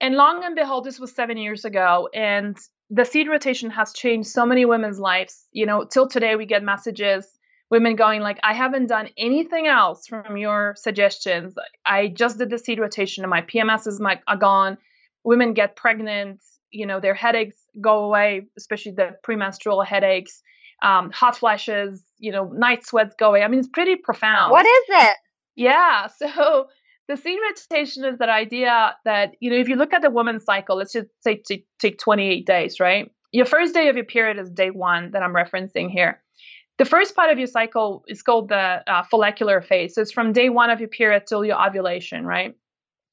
And long and behold, this was seven years ago, and the seed rotation has changed so many women's lives. You know, till today we get messages women going like i haven't done anything else from your suggestions i just did the seed rotation and my pms is my, are gone women get pregnant you know their headaches go away especially the premenstrual headaches um, hot flashes you know night sweats go away i mean it's pretty profound What is it? yeah. So the seed rotation is that idea that, you know, if you look at the woman's cycle, let's just say take, take 28 days, right? Your first day of your period is day one that I'm referencing here. The first part of your cycle is called the uh, follicular phase. So it's from day one of your period till your ovulation, right?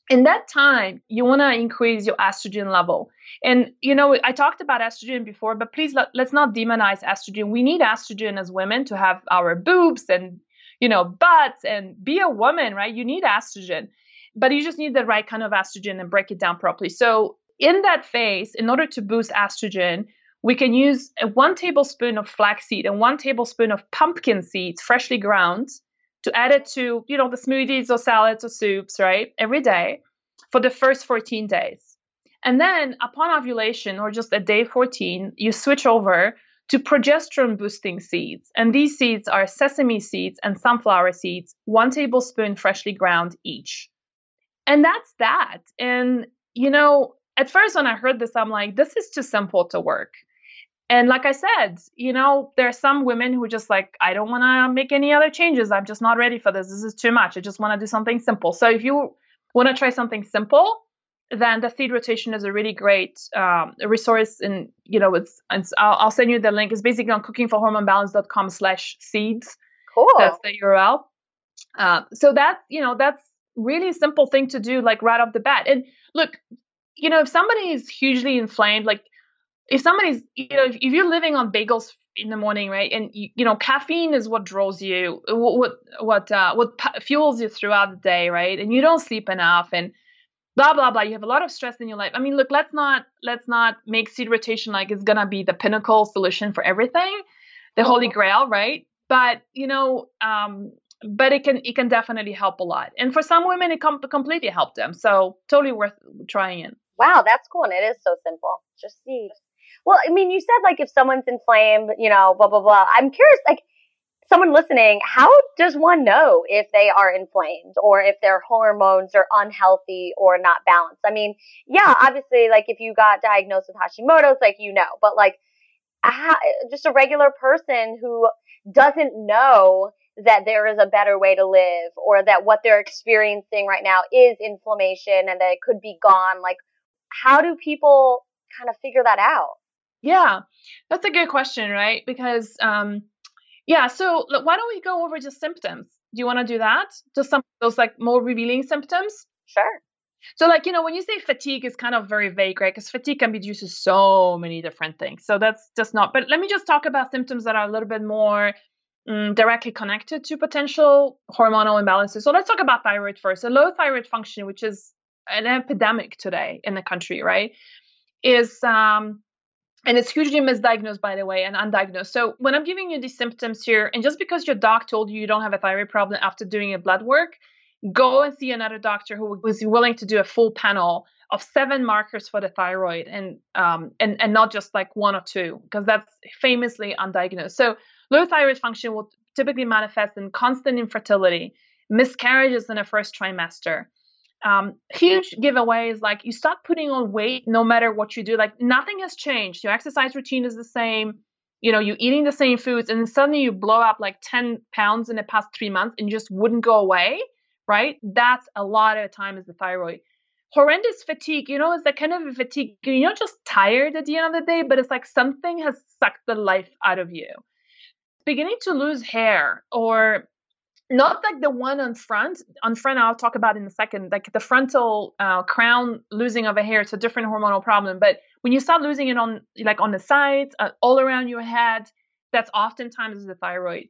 In that time, you want to increase your estrogen level. And, you know, I talked about estrogen before, but please let, let's not demonize estrogen. We need estrogen as women to have our boobs and you know, butts and be a woman, right? You need estrogen, but you just need the right kind of estrogen and break it down properly. So, in that phase, in order to boost estrogen, we can use one tablespoon of flaxseed and one tablespoon of pumpkin seeds, freshly ground, to add it to, you know, the smoothies or salads or soups, right? Every day for the first 14 days. And then upon ovulation or just at day 14, you switch over to progesterone boosting seeds. And these seeds are sesame seeds and sunflower seeds, one tablespoon freshly ground each. And that's that. And, you know, at first when I heard this, I'm like, this is too simple to work. And like I said, you know, there are some women who just like, I don't want to make any other changes. I'm just not ready for this. This is too much. I just want to do something simple. So if you want to try something simple, then the seed rotation is a really great um, resource. And you know, it's, it's I'll, I'll, send you the link. It's basically on cookingforhormonebalance.com slash seeds. Cool. That's the URL. Uh, so that's you know that's really simple thing to do like right off the bat. And look, you know, if somebody is hugely inflamed, like if somebody's you know if, if you're living on bagels in the morning, right? And you, you know, caffeine is what draws you, what what what, uh, what fuels you throughout the day, right? And you don't sleep enough, and blah blah blah you have a lot of stress in your life i mean look let's not let's not make seed rotation like it's gonna be the pinnacle solution for everything the holy grail right but you know um but it can it can definitely help a lot and for some women it com- completely helped them so totally worth trying it wow that's cool and it is so simple just seeds well i mean you said like if someone's inflamed you know blah blah blah i'm curious like someone listening, how does one know if they are inflamed or if their hormones are unhealthy or not balanced? I mean, yeah, mm-hmm. obviously, like if you got diagnosed with Hashimoto's, like you know, but like how, just a regular person who doesn't know that there is a better way to live or that what they're experiencing right now is inflammation and that it could be gone. Like, how do people kind of figure that out? Yeah, that's a good question, right? Because, um, yeah, so why don't we go over just symptoms? Do you want to do that? Just some those like more revealing symptoms? Sure. So, like, you know, when you say fatigue is kind of very vague, right? Because fatigue can be due to so many different things. So that's just not. But let me just talk about symptoms that are a little bit more um, directly connected to potential hormonal imbalances. So let's talk about thyroid first. A low thyroid function, which is an epidemic today in the country, right, is um, and it's hugely misdiagnosed, by the way, and undiagnosed. So when I'm giving you these symptoms here, and just because your doc told you you don't have a thyroid problem after doing a blood work, go and see another doctor who was willing to do a full panel of seven markers for the thyroid and um, and and not just like one or two because that's famously undiagnosed. So low thyroid function will typically manifest in constant infertility, miscarriages in the first trimester. Um, huge giveaways like you start putting on weight no matter what you do. Like nothing has changed. Your exercise routine is the same. You know, you're eating the same foods, and suddenly you blow up like 10 pounds in the past three months and just wouldn't go away right? That's a lot of time is the thyroid. Horrendous fatigue, you know, it's that kind of fatigue. You're not just tired at the end of the day, but it's like something has sucked the life out of you. Beginning to lose hair or not like the one on front on front i'll talk about in a second like the frontal uh, crown losing of a hair it's a different hormonal problem but when you start losing it on like on the sides uh, all around your head that's oftentimes the thyroid.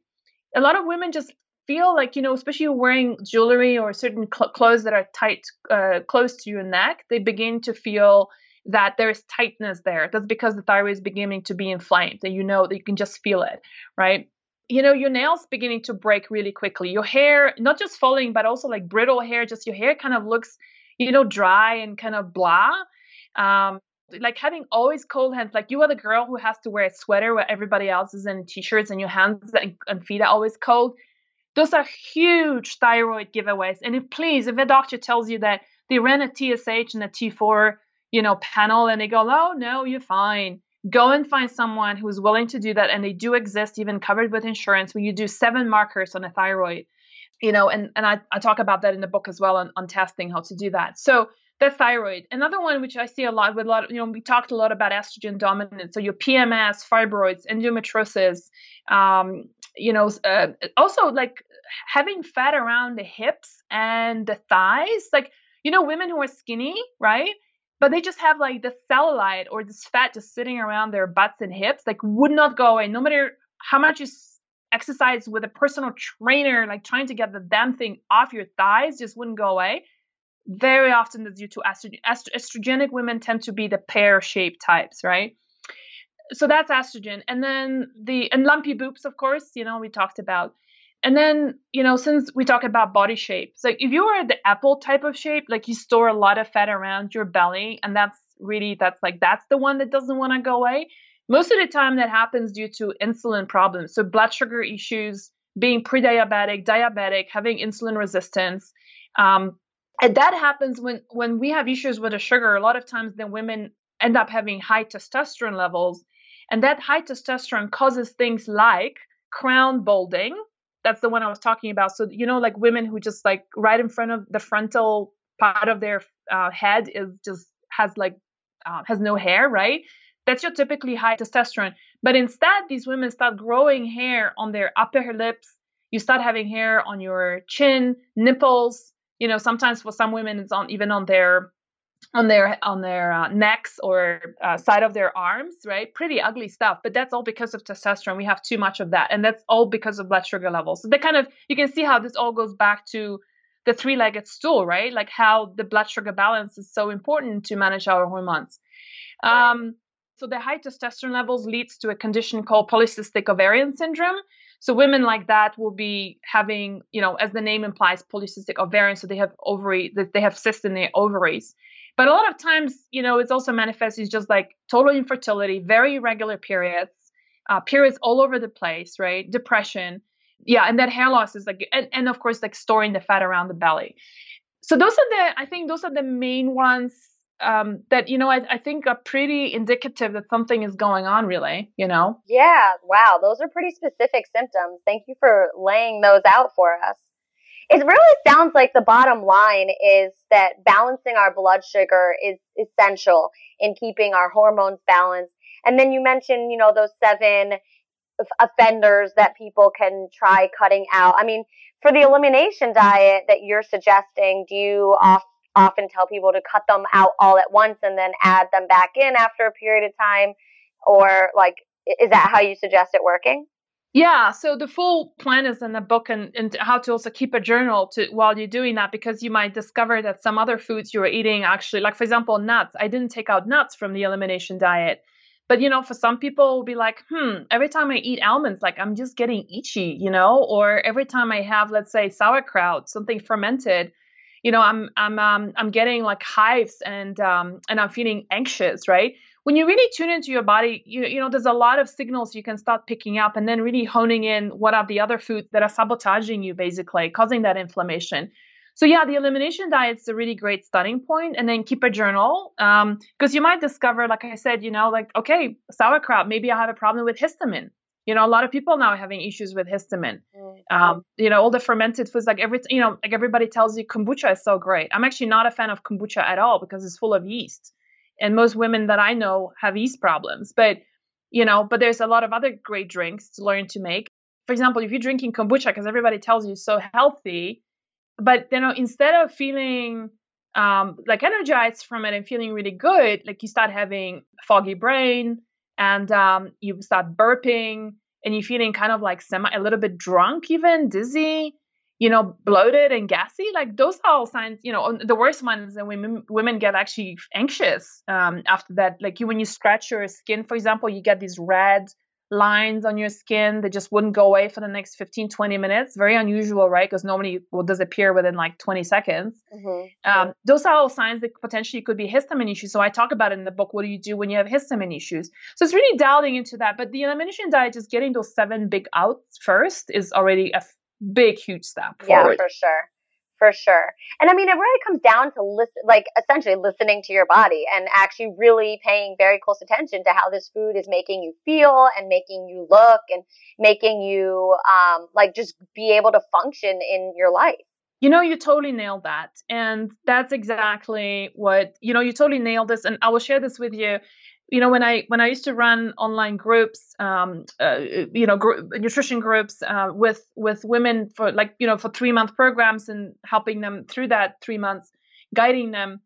A lot of women just feel like you know especially wearing jewelry or certain cl- clothes that are tight uh, close to your neck they begin to feel that there's tightness there. That's because the thyroid is beginning to be inflamed and you know that you can just feel it right you know your nails beginning to break really quickly your hair not just falling but also like brittle hair just your hair kind of looks you know dry and kind of blah um, like having always cold hands like you are the girl who has to wear a sweater where everybody else is in t-shirts and your hands and feet are always cold those are huge thyroid giveaways. And if please, if a doctor tells you that they ran a TSH and a T4, you know, panel and they go, oh no, you're fine. Go and find someone who's willing to do that. And they do exist, even covered with insurance, when you do seven markers on a thyroid. You know, and, and I, I talk about that in the book as well on, on testing how to do that. So the thyroid. Another one which I see a lot with a lot, of, you know, we talked a lot about estrogen dominance. So your PMS, fibroids, endometriosis, um, you know, uh, also like having fat around the hips and the thighs. Like, you know, women who are skinny, right? But they just have like the cellulite or this fat just sitting around their butts and hips, like would not go away. No matter how much you exercise with a personal trainer, like trying to get the damn thing off your thighs, just wouldn't go away. Very often that's due to estrogen. Estrogenic women tend to be the pear shaped types, right? so that's estrogen and then the and lumpy boobs of course you know we talked about and then you know since we talk about body shape so if you are the apple type of shape like you store a lot of fat around your belly and that's really that's like that's the one that doesn't want to go away most of the time that happens due to insulin problems so blood sugar issues being pre-diabetic diabetic having insulin resistance um, and that happens when when we have issues with the sugar a lot of times the women end up having high testosterone levels and that high testosterone causes things like crown balding. That's the one I was talking about. So, you know, like women who just like right in front of the frontal part of their uh, head is just has like, uh, has no hair, right? That's your typically high testosterone. But instead, these women start growing hair on their upper lips. You start having hair on your chin, nipples. You know, sometimes for some women, it's on even on their on their on their uh, necks or uh, side of their arms right? Pretty ugly stuff but that's all because of testosterone. We have too much of that and that's all because of blood sugar levels. So they kind of you can see how this all goes back to the three-legged stool right? Like how the blood sugar balance is so important to manage our hormones. Um, so the high testosterone levels leads to a condition called polycystic ovarian syndrome. So women like that will be having, you know, as the name implies, polycystic ovarian. So they have ovary, they have cysts in their ovaries. But a lot of times, you know, it's also manifests as just like total infertility, very irregular periods, uh, periods all over the place, right? Depression. Yeah. And that hair loss is like, and, and of course, like storing the fat around the belly. So those are the, I think those are the main ones um, that, you know, I, I think are pretty indicative that something is going on, really, you know? Yeah. Wow. Those are pretty specific symptoms. Thank you for laying those out for us it really sounds like the bottom line is that balancing our blood sugar is essential in keeping our hormones balanced. And then you mentioned, you know, those seven offenders that people can try cutting out. I mean, for the elimination diet that you're suggesting, do you often tell people to cut them out all at once and then add them back in after a period of time? Or like, is that how you suggest it working? Yeah, so the full plan is in the book and, and how to also keep a journal to while you're doing that because you might discover that some other foods you were eating actually like for example nuts. I didn't take out nuts from the elimination diet. But you know, for some people will be like, hmm, every time I eat almonds, like I'm just getting itchy, you know, or every time I have, let's say, sauerkraut, something fermented, you know, I'm I'm um, I'm getting like hives and um, and I'm feeling anxious, right? When you really tune into your body, you you know, there's a lot of signals you can start picking up, and then really honing in what are the other foods that are sabotaging you, basically causing that inflammation. So yeah, the elimination diet is a really great starting point, and then keep a journal because um, you might discover, like I said, you know, like okay, sauerkraut, maybe I have a problem with histamine. You know, a lot of people now are having issues with histamine. Mm-hmm. Um, you know, all the fermented foods, like every, you know, like everybody tells you kombucha is so great. I'm actually not a fan of kombucha at all because it's full of yeast, and most women that I know have yeast problems. But you know, but there's a lot of other great drinks to learn to make. For example, if you're drinking kombucha because everybody tells you it's so healthy, but you know instead of feeling um, like energized from it and feeling really good like you start having foggy brain and um, you start burping and you're feeling kind of like semi a little bit drunk even dizzy you know bloated and gassy like those are all signs you know the worst ones is that women women get actually anxious um, after that. Like you when you scratch your skin for example you get these red lines on your skin that just wouldn't go away for the next 15 20 minutes. Very unusual right? Because normally it will disappear within like 20 seconds. Mm-hmm. um, those are all signs that potentially could be histamine issues. So i talk about it in the book what do you do when you have histamine issues? So it's really delving into that but the elimination diet just getting those seven big outs first is already a f- big huge step forward. yeah for sure for sure. And I mean, it really comes down to listen, like essentially listening to your body and actually really paying very close attention to how this food is making you feel and making you look and making you, um, like just be able to function in your life. You know, you totally nailed that. And that's exactly what, you know, you totally nailed this. And I will share this with you you know when i when i used to run online groups um uh, you know nutrition groups uh, with with women for like you know for three month programs and helping them through that three months guiding them.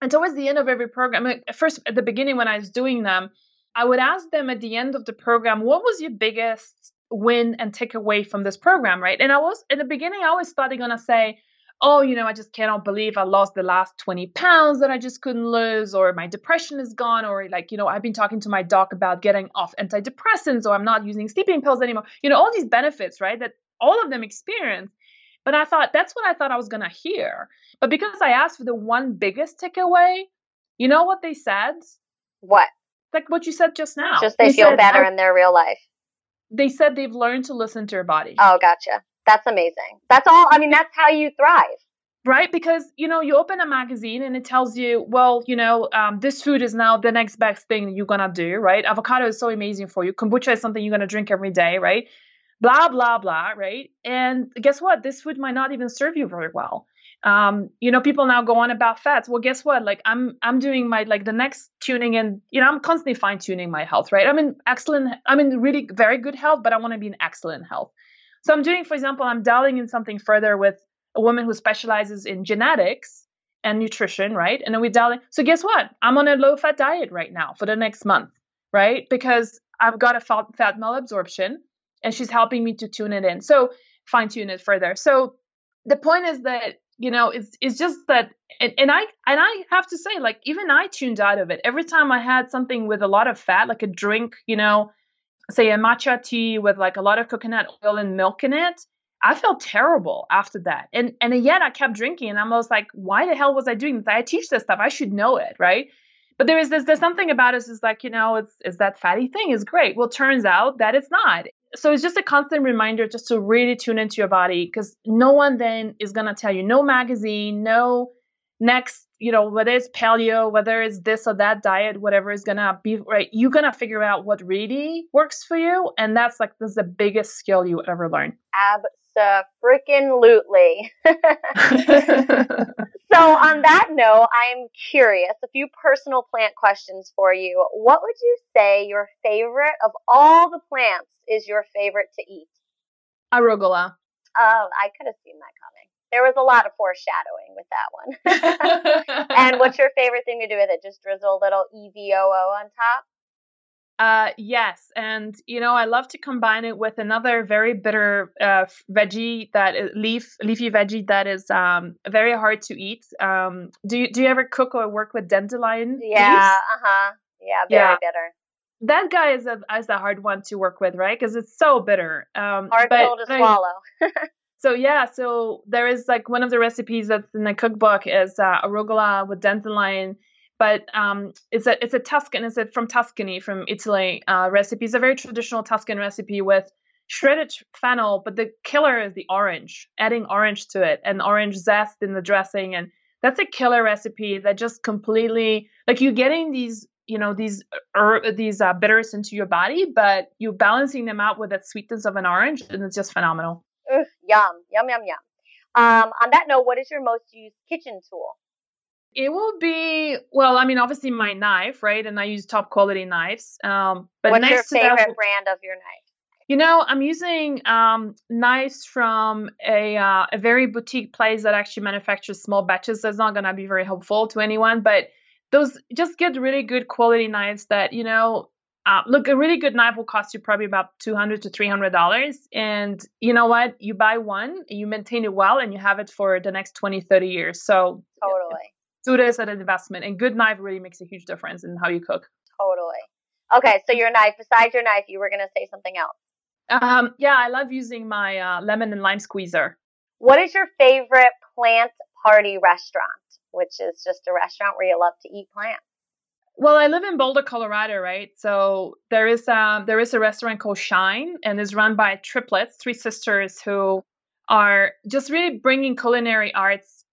And towards the end of every program at first at the beginning when i was doing them i would ask them at the end of the program what was your biggest win and take away from this program? Right? And i was in the beginning i was starting going to say oh, you know, I just cannot believe I lost the last 20 pounds that I just couldn't lose, or my depression is gone, or like, you know, I've been talking to my doc about getting off antidepressants, or I'm not using sleeping pills anymore. You know, all these benefits, right, that all of them experience. But I thought that's what I thought I was going to hear. But because I asked for the one biggest takeaway, you know what they said? What? Like what you said just now. Just they, they feel said, better in their real life. They said they've learned to listen to their body. Oh, gotcha. That's amazing. That's all. I mean, that's how you thrive. Right, because you know you open a magazine and it tells you, well, you know, um, this food is now the next best thing you're gonna do, right? Avocado is so amazing for you. Kombucha is something you're gonna drink every day, right? Blah blah blah, right? And guess what? This food might not even serve you very well. Um, you know, people now go on about fats. Well, guess what? Like I'm I'm doing my like the next tuning and, you know, I'm constantly fine tuning my health, right? I'm in excellent, I'm in really very good health, but I want to be in excellent health. So I'm doing, for example, I'm delving in something further with a woman who specializes in genetics and nutrition, right? And then we in. So guess what? I'm on a low fat diet right now for the next month, right? Because I've got a fat, fat malabsorption and she's helping me to tune it in. So fine tune it further. So the point is that you know it's it's just that and, and i and i have to say like even i tuned out of it every time i had something with a lot of fat like a drink you know say a matcha tea with like a lot of coconut oil and milk in it, I felt terrible after that. And and yet I kept drinking and I was like, why the hell was I doing this? I teach this stuff. I should know it, right? But there is this there's something about us is like, you know, it's is that fatty thing is great. Well, turns out that it's not. So it's just a constant reminder just to really tune into your body because no one then is gonna tell you, no magazine, no next you know whether it's paleo whether it's this or that diet whatever is gonna be right you're gonna figure out what really works for you and that's like this is the biggest skill you ever learn. Absolutely. so on that note i'm curious a few personal plant questions for you. What would you say your favorite of all the plants is your favorite to eat? Arugula. Oh i could have seen that coming There was a lot of foreshadowing with that one. and what's your favorite thing to do with it? Just drizzle a little EVOO on top? Uh, yes, and you know I love to combine it with another very bitter uh, veggie that is leaf leafy veggie that is um very hard to eat. Um, do you do you ever cook or work with dandelion? Yeah, uh huh. Yeah, very yeah. bitter. That guy is a is a hard one to work with, right? Because it's so bitter. Um, hard pill to swallow. so yeah, so there is like one of the recipes that's in the cookbook is uh, arugula with dandelion but um, it's a it's a Tuscan it's from Tuscany from Italy uh, recipe. It's a very traditional Tuscan recipe with shredded fennel, but the killer is the orange, adding orange to it and orange zest in the dressing, and that's a killer recipe that just completely like you're getting these you know these er, these uh, bitters into your body, but you're balancing them out with that sweetness of an orange, and it's just phenomenal. Ugh, yum, yum, yum, yum. Um, on that note, what is your most used kitchen tool? It will be well. I mean, obviously my knife, right? And I use top quality knives. Um, but what's your favorite that, brand of your knife? You know, I'm using um, knives from a uh, a very boutique place that actually manufactures small batches. So it's not gonna be very helpful to anyone, but those just get really good quality knives that you know uh, look, a really good knife will cost you probably about two hundred to three hundred dollars, and you know what? You buy one, you maintain it well, and you have it for the next 20, 30 years. So totally, do this as an investment. And good knife really makes a huge difference in how you cook. Totally. Okay, so your knife. Besides your knife, you were gonna say something else. Um, yeah, I love using my uh, lemon and lime squeezer. What is your favorite plant party restaurant? Which is just a restaurant where you love to eat plants. Well, I live in Boulder, Colorado, right? So there is um there is a restaurant called Shine, and is run by triplets, three sisters who are just really bringing culinary arts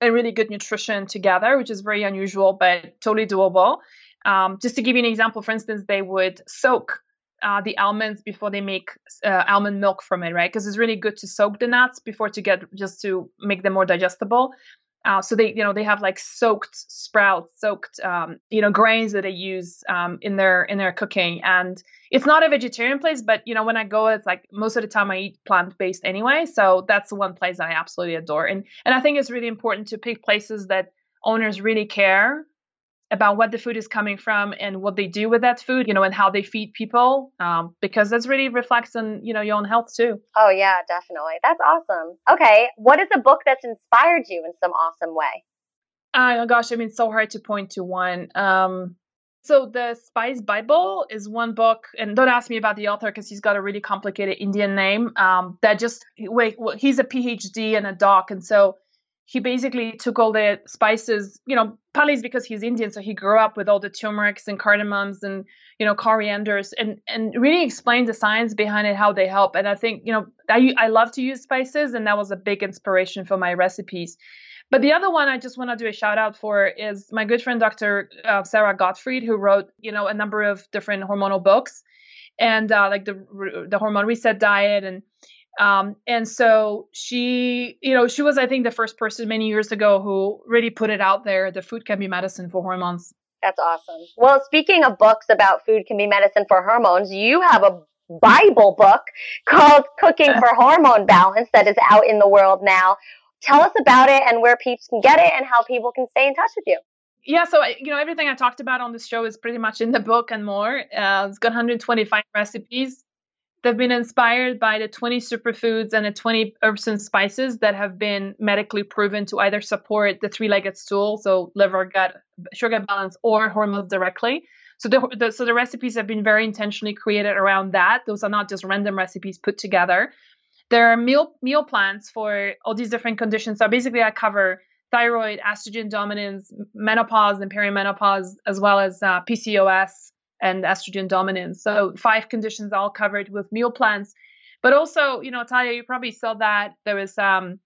and really good nutrition together, which is very unusual but totally doable. Um, just to give you an example, for instance, they would soak uh, the almonds before they make uh, almond milk from it, right? Because it's really good to soak the nuts before to get just to make them more digestible. Uh, so they, you know, they have like soaked sprouts, soaked, um, you know, grains that they use um, in their in their cooking. And it's not a vegetarian place, but you know, when I go, it's like most of the time I eat plant based anyway. So that's the one place that I absolutely adore. And and I think it's really important to pick places that owners really care about what the food is coming from and what they do with that food, you know, and how they feed people, um, because that's really reflects on you know your own health too. Oh yeah, definitely. That's awesome. Okay, what is a book that's inspired you in some awesome way? Oh gosh, I mean, so hard to point to one. Um, so the Spice Bible is one book, and don't ask me about the author because he's got a really complicated Indian name. Um, that just wait, well, he's a PhD and a doc, and so he basically took all the spices, you know, partly because he's Indian, so he grew up with all the turmerics and cardamoms and you know corianders, and and really explained the science behind it, how they help. And I think you know I I love to use spices, and that was a big inspiration for my recipes. But the other one I just want to do a shout out for is my good friend Dr. Uh, Sara Gottfried, who wrote you know a number of different hormonal books, and uh, like the the hormone reset diet and um, and so she, you know, she was, I think, the first person many years ago who really put it out there that food can be medicine for hormones. That's awesome. Well, speaking of books about food can be medicine for hormones, you have a Bible book called Cooking for Hormone Balance that is out in the world now. Tell us about it and where peeps can get it and how people can stay in touch with you. Yeah, so you know everything I talked about on this show is pretty much in the book and more. Uh, it's got 125 recipes They've been inspired by the 20 superfoods and the 20 herbs and spices that have been medically proven to either support the three legged stool, so liver, gut, sugar balance, or hormones directly. So the, the, so the recipes have been very intentionally created around that. Those are not just random recipes put together. There are meal meal plans for all these different conditions. So basically, I cover thyroid, estrogen dominance, menopause, and perimenopause, as well as uh, PCOS, and estrogen dominance. So five conditions all covered with meal plans. But also, you know, Talia, you probably saw that there was um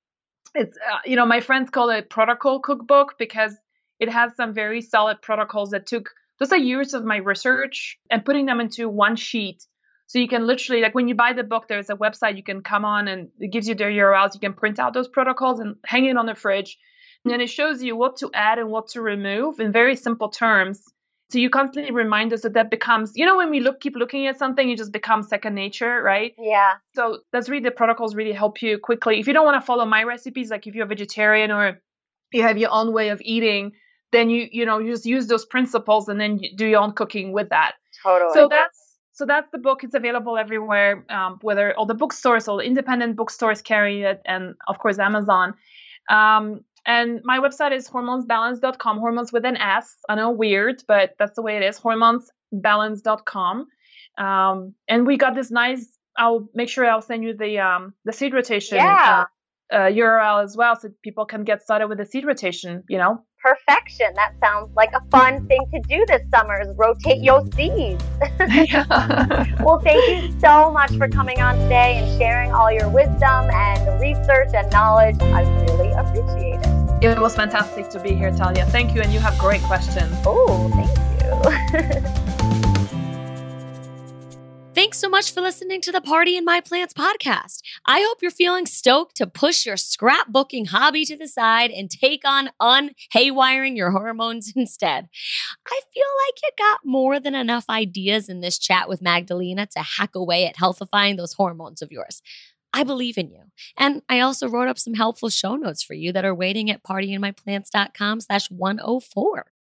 it's uh, you know, my friends call it protocol cookbook because it has some very solid protocols that took just a years of my research and putting them into one sheet. So you can literally like when you buy the book, there's a website you can come on and it gives you their URLs. You can print out those protocols and hang it on the fridge. And then it shows you what to add and what to remove in very simple terms So you constantly remind us that that becomes, you know, when we look, keep looking at something, it just becomes second nature, right? Yeah. So that's really the protocols really help you quickly. If you don't want to follow my recipes, like if you're a vegetarian or you have your own way of eating, then you you know you just use those principles and then you do your own cooking with that. Totally. So that's so that's the book. It's available everywhere, um, whether all the bookstores, all the independent bookstores carry it, and of course Amazon. Um, and my website is hormonesbalance.com, hormones with an S. I know weird, but that's the way it is, hormonesbalance.com. Um, and we got this nice, I'll make sure I'll send you the um, the seed rotation Yeah. uh, uh, URL as well so people can get started with the seed rotation, you know? Perfection. That sounds like a fun thing to do this summer is rotate your seeds. Well, thank you so much for coming on today and sharing all your wisdom and research and knowledge. I really appreciate it. It was fantastic to be here, Talia. Thank you, and you have great questions. Oh, thank you. Thanks so much for listening to the Party in My Plants podcast. I hope you're feeling stoked to push your scrapbooking hobby to the side and take on unhaywiring your hormones instead. I feel like you got more than enough ideas in this chat with Magdalena to hack away at healthifying those hormones of yours. I believe in you. And I also wrote up some helpful show notes for you that are waiting at partyinmyplants.com slash 104.